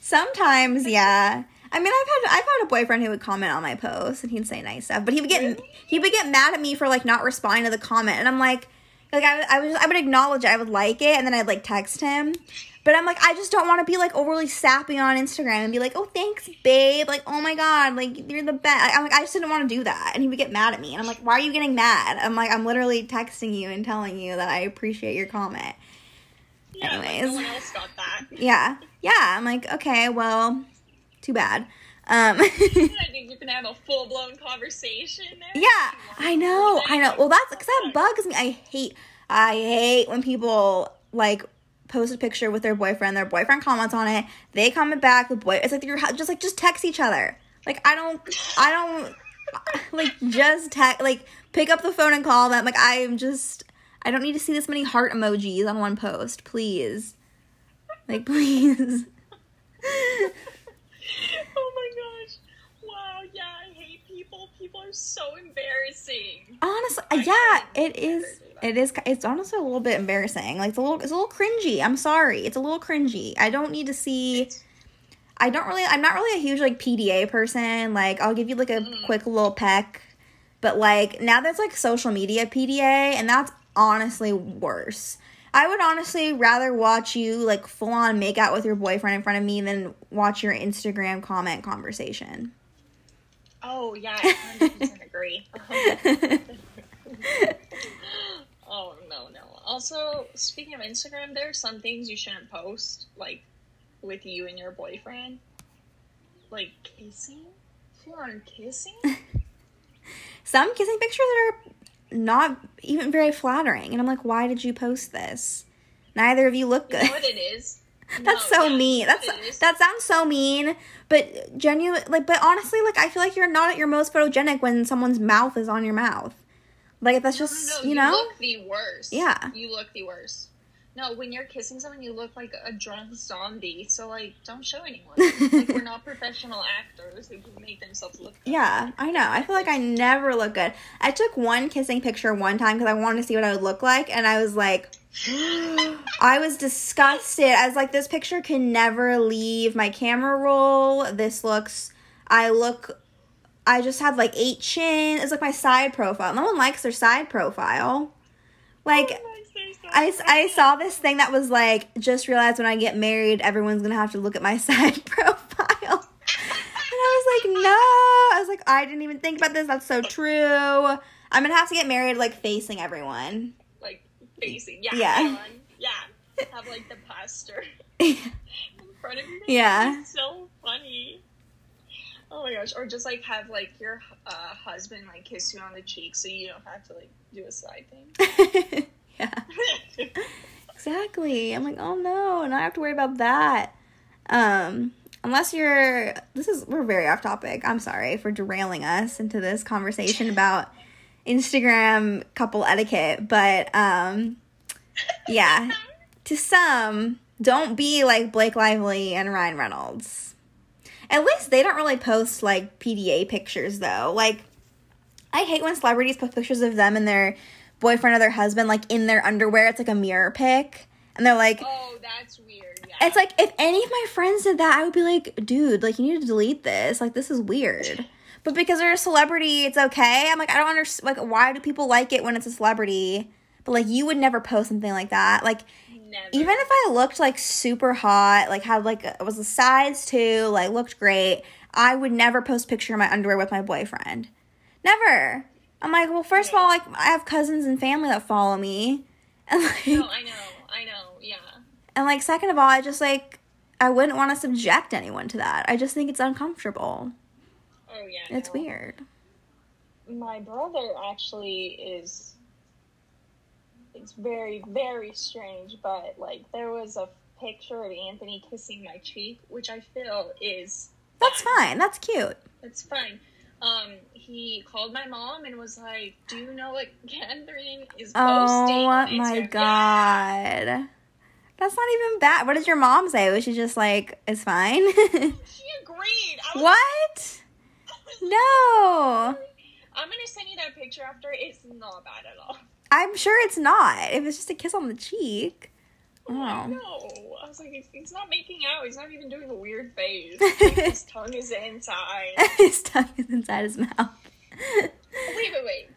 Sometimes, yeah. I mean, I've had I've had a boyfriend who would comment on my posts and he'd say nice stuff, but he would get Really? he would get mad at me for like not responding to the comment, and I'm like, like I, would- I would I would acknowledge it, I would like it, and then I'd like text him, but I'm like I just don't want to be like overly sappy on Instagram and be like, oh thanks babe, like oh my god, like you're the best. I'm like I just didn't want to do that, and he would get mad at me, and I'm like, why are you getting mad? I'm like I'm literally texting you and telling you that I appreciate your comment. Yeah, like, Anyways. no one else got that. Yeah, yeah. I'm like okay, well, too bad. Um, I think you can have a full blown conversation there. Yeah, I know, I know. Well, that's because that bugs me. I hate, I hate when people like post a picture with their boyfriend. Their boyfriend comments on it. They comment back. The boy, it's like you're just like just text each other. Like I don't, I don't like just text. Like pick up the phone and call them. Like I'm just, I don't need to see this many heart emojis on one post. Please, like please. Oh my gosh! Wow, yeah, I hate people. People are so embarrassing. Honestly, I yeah, it is. Ever do that. It is. It's honestly a little bit embarrassing. Like it's a little. It's a little cringy. I'm sorry. It's a little cringy. I don't need to see. I don't really. I'm not really a huge like PDA person. Like I'll give you like a Mm. quick little peck, but like now there's like social media PDA, and that's honestly worse. I would honestly rather watch you like full on make out with your boyfriend in front of me than watch your Instagram comment conversation. Oh yeah, I 100% agree. Also, speaking of Instagram, there are some things you shouldn't post, like with you and your boyfriend, like kissing. On kissing. some kissing pictures that are not even very flattering and i'm like why did you post this neither of you look You good know what it is? that's No, so yeah, mean that's what it is? that sounds so mean but genuine like but honestly like i feel like you're not at your most photogenic when someone's mouth is on your mouth like that's just no, no, you know look the worst. Yeah. you look the worst. No, when you're kissing someone, you look like a drunk zombie. So like, don't show anyone. like, we're not professional actors who can make themselves look. good. yeah i know i feel like i never look good i took one kissing picture one time because i wanted to see what i would look like and i was like I was disgusted. I was like, this picture can never leave my camera roll. This looks, I look, I just have like eight chin. It's like my side profile. No one likes their side profile. Like, Oh, nice, there's so I, I saw this thing that was like, just realized when I get married, everyone's gonna have to look at my side profile. And I was like, no. I was like, I didn't even think about this. That's so true. I'm gonna have to get married like facing everyone. like facing. Yeah, Yeah. yeah, yeah. Have like the pastor in front of you. Yeah. It's so funny. Oh my gosh! Or just like have like your uh, husband like kiss you on the cheek, so you don't have to like do a side thing. yeah. Exactly. I'm like, oh no, and I have to worry about that. Um, unless you're this is we're very off topic. I'm sorry for derailing us into this conversation about Instagram couple etiquette, but um yeah. To some, don't be like Blake Lively and Ryan Reynolds. At least they don't really post like PDA pictures though. Like I hate when celebrities post pictures of them and their boyfriend or their husband like in their underwear. It's like a mirror pic. And they're like Oh, that's weird. Yeah. it's like if any of my friends did that, I would be like, dude, like you need to delete this. Like this is weird. But because they're a celebrity, it's okay. I'm like, I don't understand. Like, why do people like it when it's a celebrity? But like, you would never post something like that. Like, Never. even if I looked like super hot, like had like it was a size two, like looked great, I would never post picture of my underwear with my boyfriend. Never. I'm like, well, first of all, like I have cousins and family that follow me, and like, No, I know. I know. Yeah. and like second of all, I just like I wouldn't want to subject anyone to that. I just think it's uncomfortable. Oh yeah. It's no. weird. My brother actually is. It's very very strange, but like there was a picture of Anthony kissing my cheek, which I feel is That's fine. That's cute. that's fine. Um, he called my mom and was like, "Do you know what Catherine is posting?" Oh my Instagram?" god. That's not even bad. What did your mom say? Was she just like, it's fine? She agreed. What? No. I'm gonna send you that picture after. It's not bad at all. I'm sure it's not. If it's just a kiss on the cheek. Oh. oh. No, I was like, he's, not making out. He's not even doing a weird face. Like, his tongue is inside. his tongue is inside his mouth. wait, wait, wait.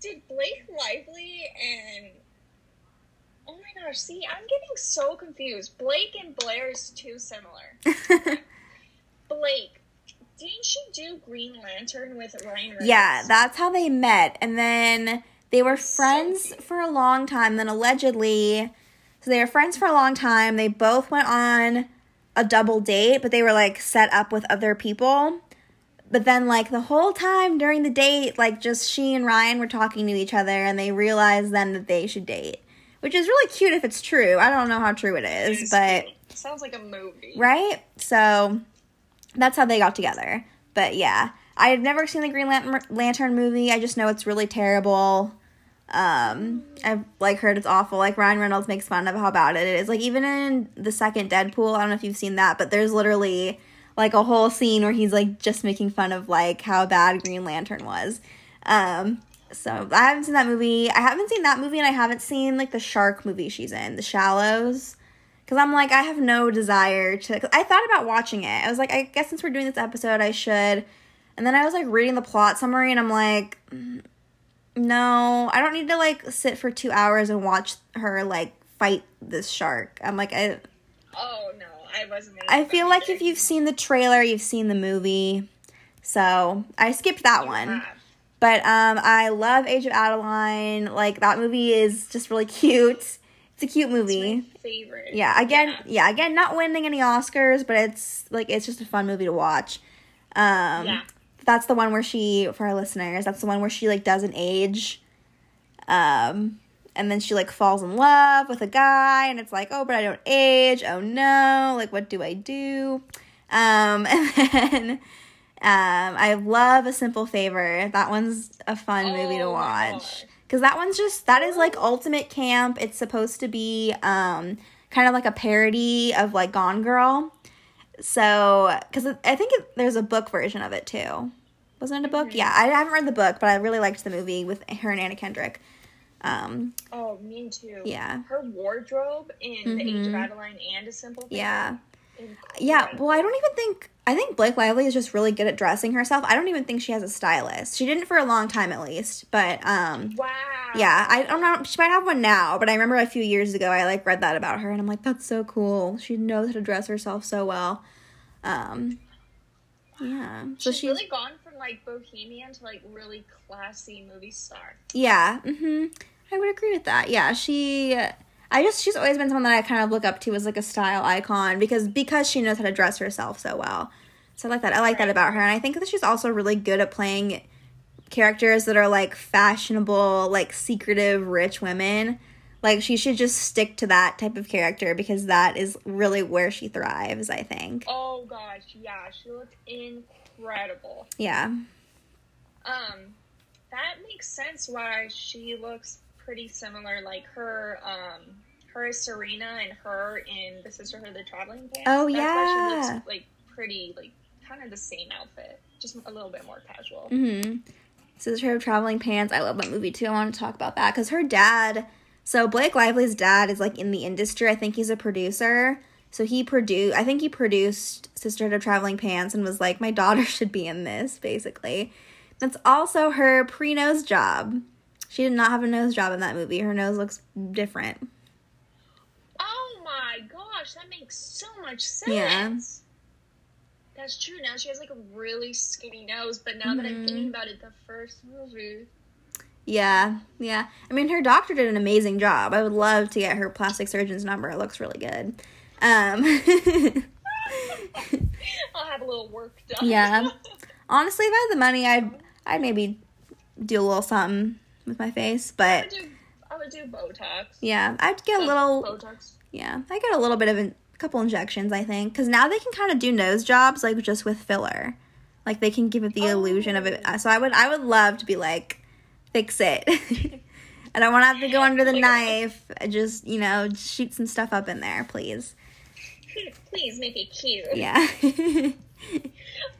Did Blake Lively and oh my gosh, see, I'm getting so confused. Blake and Blair is too similar. Blake, didn't she do Green Lantern with Ryan Reynolds? yeah, that's how they met. And then they were friends for a long time. Then allegedly, so they were friends for a long time. They both went on a double date, but they were like set up with other people. But then, like, the whole time during the date, like, just she and Ryan were talking to each other, and they realized then that they should date. Which is really cute if it's true. I don't know how true it is, It's but. cute. sounds like a movie. right? So that's how they got together. But yeah, I had never seen the Green Lan- Lantern movie. I just know it's really terrible. Um, I've like heard it's awful. Like Ryan Reynolds makes fun of how bad it is. Like even in the second Deadpool, I don't know if you've seen that, but there's literally like a whole scene where he's like just making fun of like how bad Green Lantern was. Um, so I haven't seen that movie. I haven't seen that movie, and I haven't seen like the shark movie she's in, The Shallows. Because I'm like, I have no desire to. I thought about watching it. I was like, I guess since we're doing this episode, I should. And then I was like reading the plot summary, and I'm like, mm, no, I don't need to like sit for two hours and watch her like fight this shark. I'm like, I, Oh no, I wasn't. I feel like either. if you've seen the trailer, you've seen the movie. So I skipped that You one. have. But um, I love Age of Adaline. Like that movie is just really cute. It's a cute movie. Favorite. Yeah, again, yeah. again, not winning any Oscars, but it's like it's just a fun movie to watch. Um, Yeah. That's the one where she, for our listeners, that's the one where she like doesn't age. Um, and then she like falls in love with a guy, and it's like, oh, but I don't age. Oh no, like what do I do? Um, and then um, I love A Simple Favor. That one's a fun movie to Oh watch because that one's just that is like ultimate camp. It's supposed to be um kind of like a parody of like Gone Girl. So, because I think it, there's a book version of it too. Wasn't it a book? Mm-hmm. Yeah, I haven't read the book, but I really liked the movie with her and Anna Kendrick. Um, Oh, me too. Yeah. Her wardrobe in The Age of Mhm. Adaline and A Simple Favor. yeah, yeah. Well, I don't even think I think Blake Lively is just really good at dressing herself. I don't even think she has a stylist. She didn't for a long time at least, but um, Wow. Yeah, I don't know. She might have one now, but I remember a few years ago I like read that about her, and I'm like, that's so cool. She knows how to dress herself so well. Um, yeah. So she's, she's really gone from like bohemian to like really classy movie star. yeah. hmm I would agree with that. Yeah, she. I just she's always been someone that I kind of look up to as like a style icon because because she knows how to dress herself so well. So I like that. I like that about her, and I think that she's also really good at playing characters that are like fashionable, like secretive, rich women. Like she should just stick to that type of character because that is really where she thrives. I think. Oh gosh, yeah, she looked incredible. Yeah. Um, that makes sense why she looks pretty similar. Like her, um, her is Serena and her in the Sisterhood of the Traveling Pants. Oh, That's why she yeah. looks like pretty like kind of the same outfit, just a little bit more casual. Mm-hmm. Sister of Traveling Pants. I love that movie too. I want to talk about that because her dad. So Blake Lively's dad is like in the industry. I think he's a producer. So he produced. I think he produced Sisterhood of Traveling Pants and was like, my daughter should be in this. Basically, that's also her pre-nose job. She did not have a nose job in that movie. Her nose looks different. Oh my gosh, that makes so much sense. Yeah. That's true. Now she has like a really skinny nose, but now that I'm thinking about it, the first movie. Yeah, yeah. I mean, her doctor did an amazing job. I would love to get her plastic surgeon's number. It looks really good. Um, I'll have a little work done. Yeah. honestly, if I had the money, I'd I'd maybe do a little something with my face. I But would do, I would do Botox. yeah, I'd get a little. Botox. Yeah, I get a little bit of a couple injections. I think because now they can kind of do nose jobs like just with filler. Like they can give it the illusion of it. Oh. So I would I would love to be like, fix it. I don't want to have to go under the Like- knife. Uh, just you know, shoot some stuff up in there, please. Please make it cute. Yeah.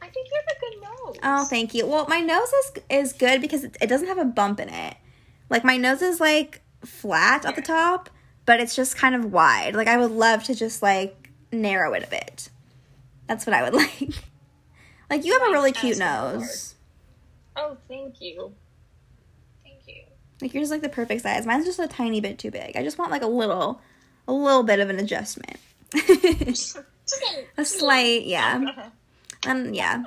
I think you have a good nose. oh, thank you. Well, my nose is is good because it, it doesn't have a bump in it. Like my nose is like flat at the top, but it's just kind of wide. Like I would love to just like narrow it a bit. That's what I would like. Like you have a really cute nose. Oh, thank you. Thank you. Like yours is like the perfect size. Mine's just a tiny bit too big. I just want like a little, a little bit of an adjustment. A, a slight, yeah, uh-huh. And yeah.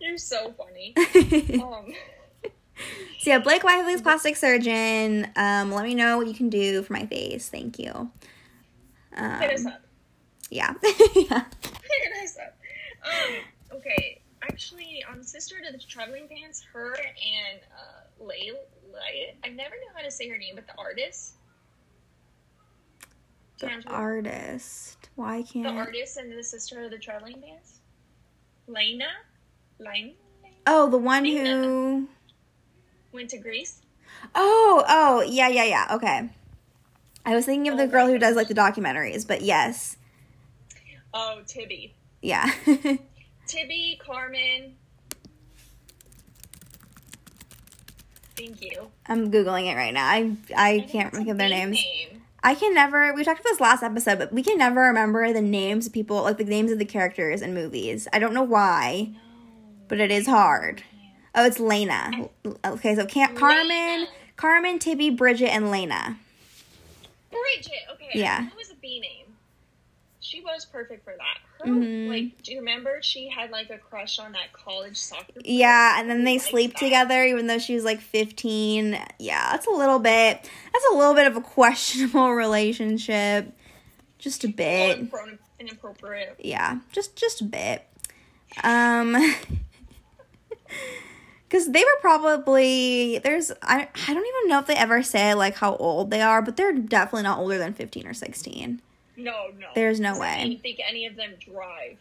You're so funny. so Um, yeah, Blake Lively's plastic surgeon. Um, let me know what you can do for my face. Thank you. hit us Um, up. yeah, yeah. Hit us up. Um, okay, actually, on Sister to the Traveling Pants, her and uh, Lay, Lay, I never know how to say her name, but the artist. Do you know The what I'm talking- artist. Why can't? The artist and the sister of the Traveling Pants? Lena? Lena? Oh, the one Lena. who. Went to Greece? Oh, oh, yeah, yeah, yeah. Okay. I was thinking of the Oh my girl who does like the documentaries, but yes, Oh, Tibby. yeah. Tibby, Carmen. Thank you. I'm googling it right now. I I think can't think of their names. name. I can never. We talked about this last episode, but we can never remember the names of people, like the names of the characters in movies. I don't know why, No. but it is hard. Oh, it's Lena. Okay, so Cam- Carmen. Carmen, Tibby, Bridget, and Lena. Bridget. Okay. Yeah. It was a B name. She was perfect for that. Mhm. like, do you remember she had like a crush on that college soccer? player? Yeah, and then they Like sleep that. together, even though she was like 15. Yeah, that's a little bit. That's a little bit of a questionable relationship. Just a bit. inappropriate. yeah just just a bit um because they were probably there's I, I don't even know if they ever say like how old they are but they're definitely not older than 15 or 16 No, no. There's no 'Cause I way. don't think any of them drive.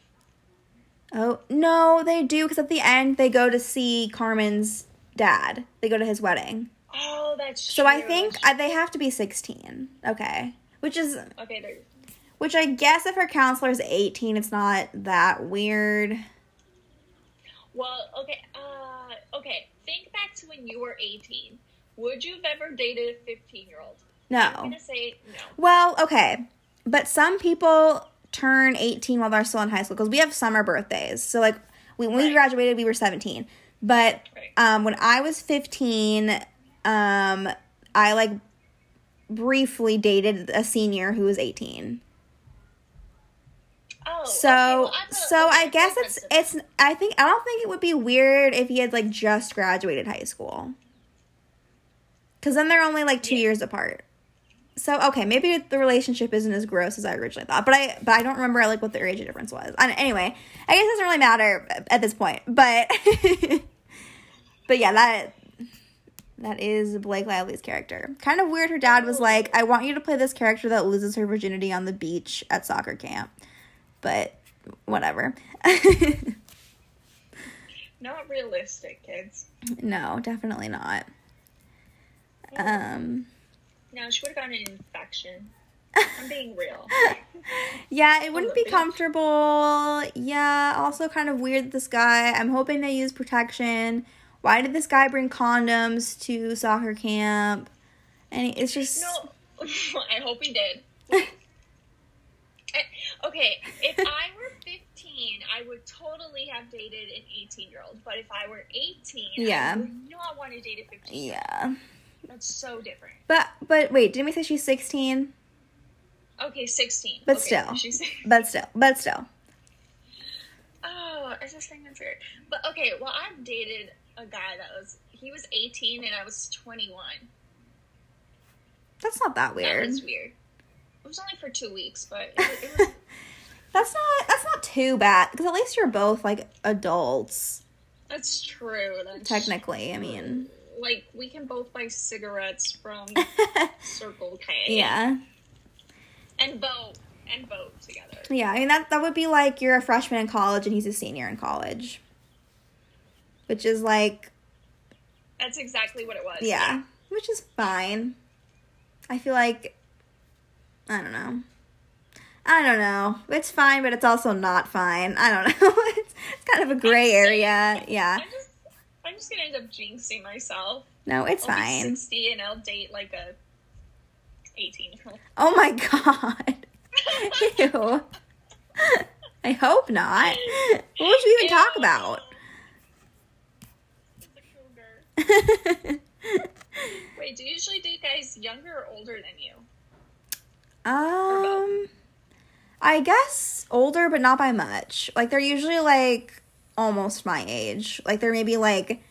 oh no they do because at the end they go to see carmen's dad they go to his wedding Oh, that's so i think I, they have to be 16 okay which is Okay, there. which i guess if her counselor is 18 it's not that weird Well, okay, uh, okay. Think back to when you were 18. Would you have ever dated a 15 year old? I'm no gonna say no. Well, okay. But some people turn 18 while they're still in high school because we have summer birthdays. So, like, we, when we graduated, we were 17. But Right. um, when I was 15, um, I, like, briefly dated a senior who was 18. Oh, okay, So, well, a- so I guess it's, it's, I think, I don't think it would be weird if he had, like, just graduated high school. Because then they're only, like, two Yeah. years apart. So okay, maybe the relationship isn't as gross as I originally thought, but I but I don't remember like what the age difference was. And anyway, I guess it doesn't really matter at this point. But but yeah, that that is Blake Lively's character. Kind of weird. Her dad was like, "I want you to play this character that loses her virginity on the beach at soccer camp," but whatever. Not realistic, kids. no, definitely not. Um. No, she would have gotten an infection. I'm being real. yeah, it wouldn't be comfortable. Yeah, also kind of weird this guy. I'm hoping they use protection. Why did this guy bring condoms to soccer camp? And it's just No, I hope he did. Okay, if I were 15, I would totally have dated an 18 year old. But if I were 18, Yeah. I would not want to date a 15 year yeah. That's so different. But but wait, didn't we say she's 16? Okay, 16. But Okay, still. She's, But still, but still. oh, I just think that's weird. But okay, well, I've dated a guy that was, he was 18 and I was 21. That's not that weird. was weird. It was only for two weeks, but it, it was That's not that's not too bad because at least you're both like adults That's true. That's technically. I mean, like we can both buy cigarettes from Circle K. yeah, and vote and vote together. yeah. I mean that that would be like you're a freshman in college and he's a senior in college, which is like That's exactly what it was. yeah, which is fine. I feel like I don't know. I don't know. It's fine, but it's also not fine. I don't know. it's, it's kind of a gray area. Yeah. I'm just, gonna end up jinxing myself. No, it's I'll fine. 60 and I'll date like a 18 year old. Oh my god. Ew. I hope not. What would you even talk about? Wait, do you usually date guys younger or older than you? um I guess older but not by much. Like they're usually like almost my age. Like they're maybe like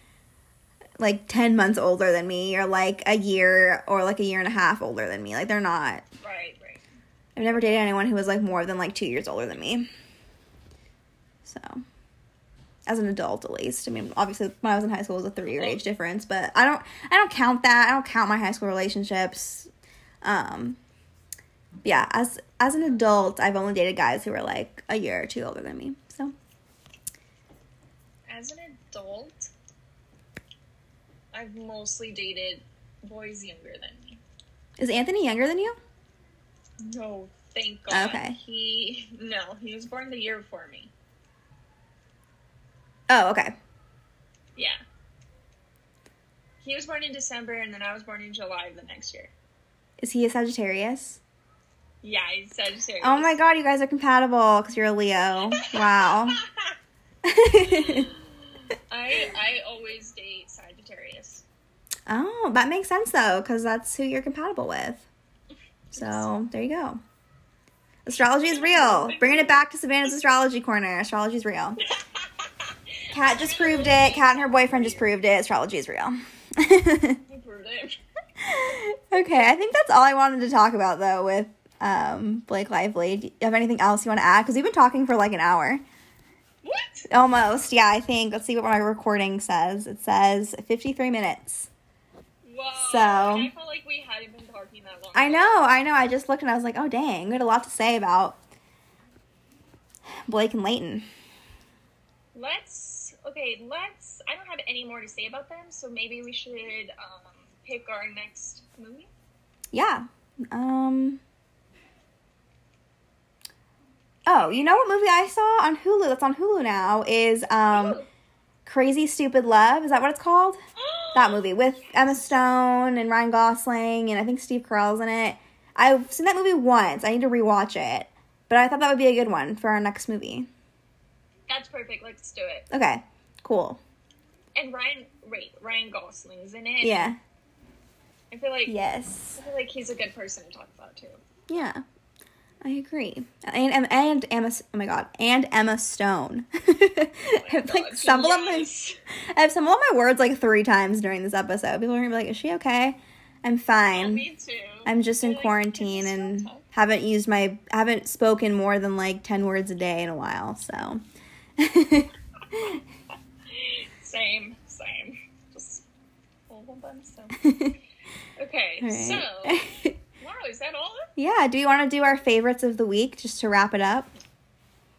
like 10 months older than me or like a year or like a year and a half older than me. Like they're not Right, right. I've never dated anyone who was like more than like 2 years older than me. So as an adult at least. I mean, obviously when I was in high school it was a 3 year age difference, but I don't I don't count that. I don't count my high school relationships. Um yeah, as as an adult, I've only dated guys who were like a year or two older than me. So, As an adult, I've mostly dated boys younger than me. is Anthony younger than you? No, thank oh, God. Okay. He no, he was born the year before me. Oh, okay. Yeah. He was born in December, and then I was born in July of the next year. Is he a Sagittarius? Yeah, he's Sagittarius. Oh my god, you guys are compatible because you're a Leo. Wow. I I always date Sagittarius. Oh, that makes sense though because that's who you're compatible with. So, there you go. Astrology is real. Bringing it back to Savanah's astrology corner. Astrology is real. Kat just proved it. Kat and her boyfriend just proved it. Astrology is real. He proved it. okay, I think that's all I wanted to talk about though with um, Blake Lively. Do you have anything else you want to add? Because we've been talking for like an hour. What? Almost, yeah, I think. Let's see what my recording says. It says 53 minutes. Wow. So- I felt like we hadn't been talking that long. I know, I know. I just looked and I was like, oh, dang, we had a lot to say about Blake and Leighton. Let's okay. Let's. I don't have any more to say about them, so maybe we should um, pick our next movie. Yeah. Um. Oh, you know what movie I saw on Hulu? That's on Hulu now. Is um, Ooh. Crazy Stupid Love. Is that what it's called? that movie with Emma Stone and Ryan Gosling and I think Steve Carell's in it. I've seen that movie once. I need to rewatch it. But I thought that would be a good one for our next movie. That's perfect. Let's do it. Okay, cool. And Ryan, wait, Ryan Gosling's in it. Yeah. I feel like Yes. I feel like he's a good person to talk about too. Yeah. I agree. And and, and Emma oh my god, and Emma Stone. Oh I've like stumbled on my. I've stumbled on my words like three times during this episode. People are gonna be like, "Is she okay?" I'm fine. Me too. I'm just in like, quarantine "Is and so tough?" haven't used my haven't spoken more than like 10 words a day in a while so Same, same. Just all of them. So okay, so right. wow, is that all? yeah do you want to do our favorites of the week just to wrap it up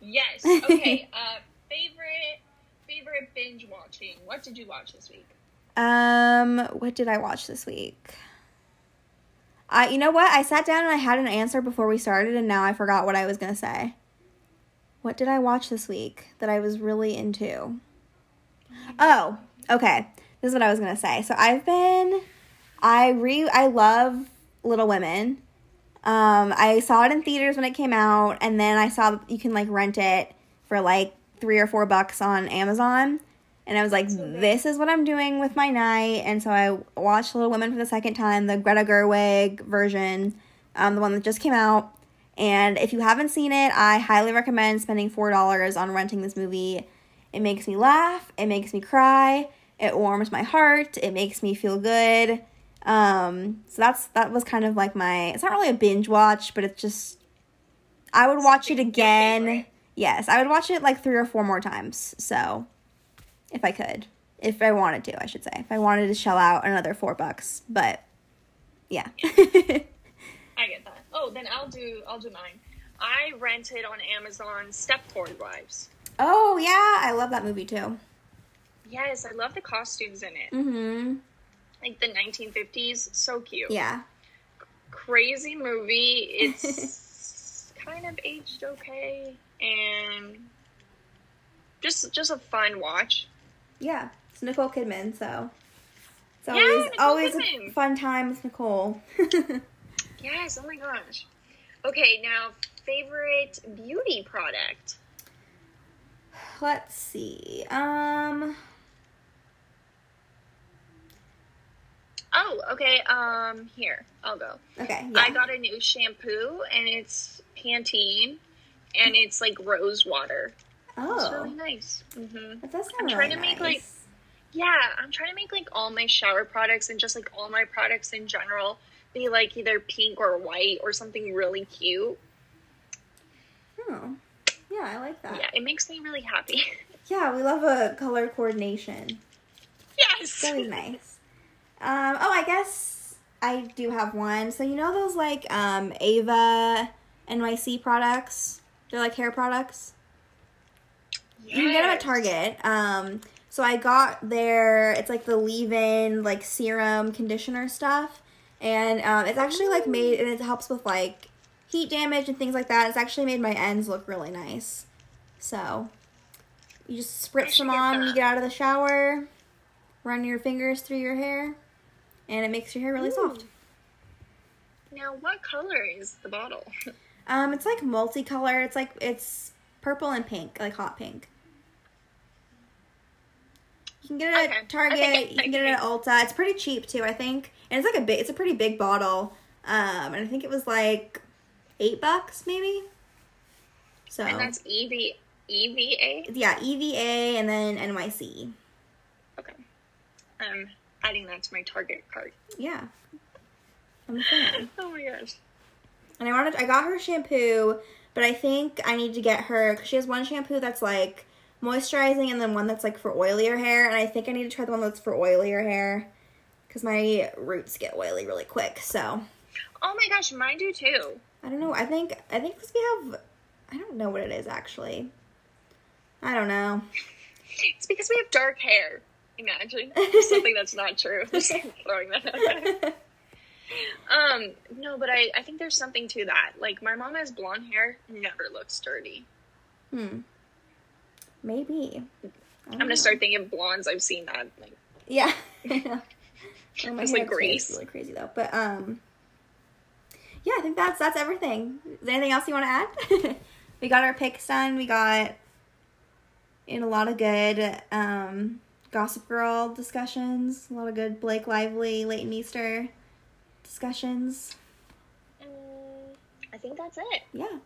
Yes. Okay. uh, favorite favorite binge watching. What did you watch this week? um what did i watch this week I, you know what? I sat down and I had an answer before we started, and now I forgot what I was gonna say. What did I watch this week that I was really into? Oh, okay. This is what I was gonna say. So I've been, I re, I love Little Women. Um, I saw it in theaters when it came out, and then I saw you can like rent it for like three or four bucks on Amazon. And I was like, this is what I'm doing with my night. And so I watched Little Women for the second time, the Greta Gerwig version, um, the one that just came out. And if you haven't seen it, I highly recommend spending $4 on renting this movie. It makes me laugh, it makes me cry, it warms my heart, it makes me feel good. Um, so that's that was kind of like my it's not really a binge watch, but it's just I would watch it again. Yes, I would watch it like three or four more times. So if I could. If I wanted to, I should say. If I wanted to shell out another four bucks. But yeah. I get that. Oh, then I'll do I'll do mine. I rented on Amazon Stepford Wives. Oh yeah, I love that movie too. Yes, I love the costumes in it. Mm-hmm. Like the 1950s, so cute. Yeah. Crazy movie. It's kind of aged okay and just just a fun watch. Yeah. It's Nicole Kidman, so it's always Nicole always Kidman. a fun time with Nicole. Yes, oh my gosh. Okay, now favorite beauty product. Let's see. Um Oh, okay. Um, here I'll go. okay, yeah. I got a new shampoo, and it's Pantene, and it's like rose water. Oh, it's really nice. Mm-hmm. That does sound I'm really trying to make, like, nice. Yeah, I'm trying to make like all my shower products and just like all my products in general be like either pink or white or something really cute. Oh. Yeah, I like that. Yeah, it makes me really happy. Yeah, we love a color coordination. yes. It's always nice. Um, oh, I guess I do have one. So you know those like um, Eva NYC products? They're like hair products. You can get them at Target. Um, so I got their it's like the leave-in like serum conditioner stuff, and um, it's actually like made and it helps with like heat damage and things like that. It's actually made my ends look really nice. So you just spritz them on when you get out of the shower, run your fingers through your hair, and it makes your hair really Ooh. soft. Now, what color is the bottle? Um, it's like multicolor. It's like it's purple and pink, like hot pink. You can get it Okay. At Target. you can get it at Ulta. It's pretty cheap too, I think. And it's like a big. It's a pretty big bottle. Um, and I think it was like eight bucks maybe. So And that's E V E V A. yeah, EVA and then NYC. Okay. Um, adding that to my Target cart. Yeah. I'm a fan. Oh my gosh. And I wanted, I got her shampoo, but I think I need to get her because she has one shampoo that's like moisturizing and then one that's like for oilier hair. And I think I need to try the one that's for oilier hair because my roots get oily really quick. So Oh my gosh, mine do too. I don't know. I think I think because we have, I don't know what it is actually. I don't know. It's because we have dark hair. Imagine something that's not true. Just throwing that out there. Um, no, but I, I think there's something to that. Like my mom has blonde hair, never looks dirty. Hmm. Maybe. I'm gonna start thinking blondes. I've seen that. Like, Yeah. Oh, my It's like is really crazy though. But um yeah, I think that's that's everything. Is there anything else you want to add? we got our picks done. We got in a lot of good um Gossip Girl discussions, a lot of good Blake Lively, Leighton Meester discussions. mm, I think that's it. Yeah.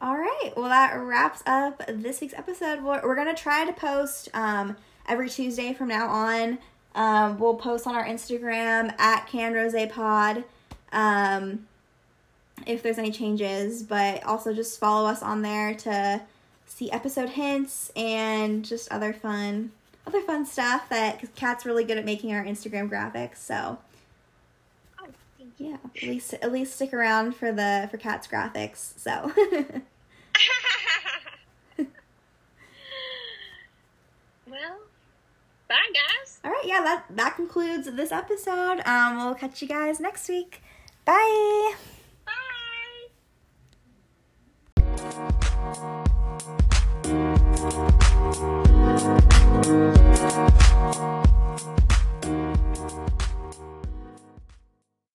All right. Well, that wraps up this week's episode. We're, we're going to try to post um, every Tuesday from now on. Um, we'll post on our Instagram at Can CanRosePod um, if there's any changes, but also just follow us on there to see episode hints and just other fun other fun stuff that cause Kat's really good at making our Instagram graphics, so Oh, yeah, at least at least stick around for the for Kat's graphics. So well, bye guys. all right, yeah, that that concludes this episode. Um, we'll catch you guys next week. Bye. Bye. Thank you.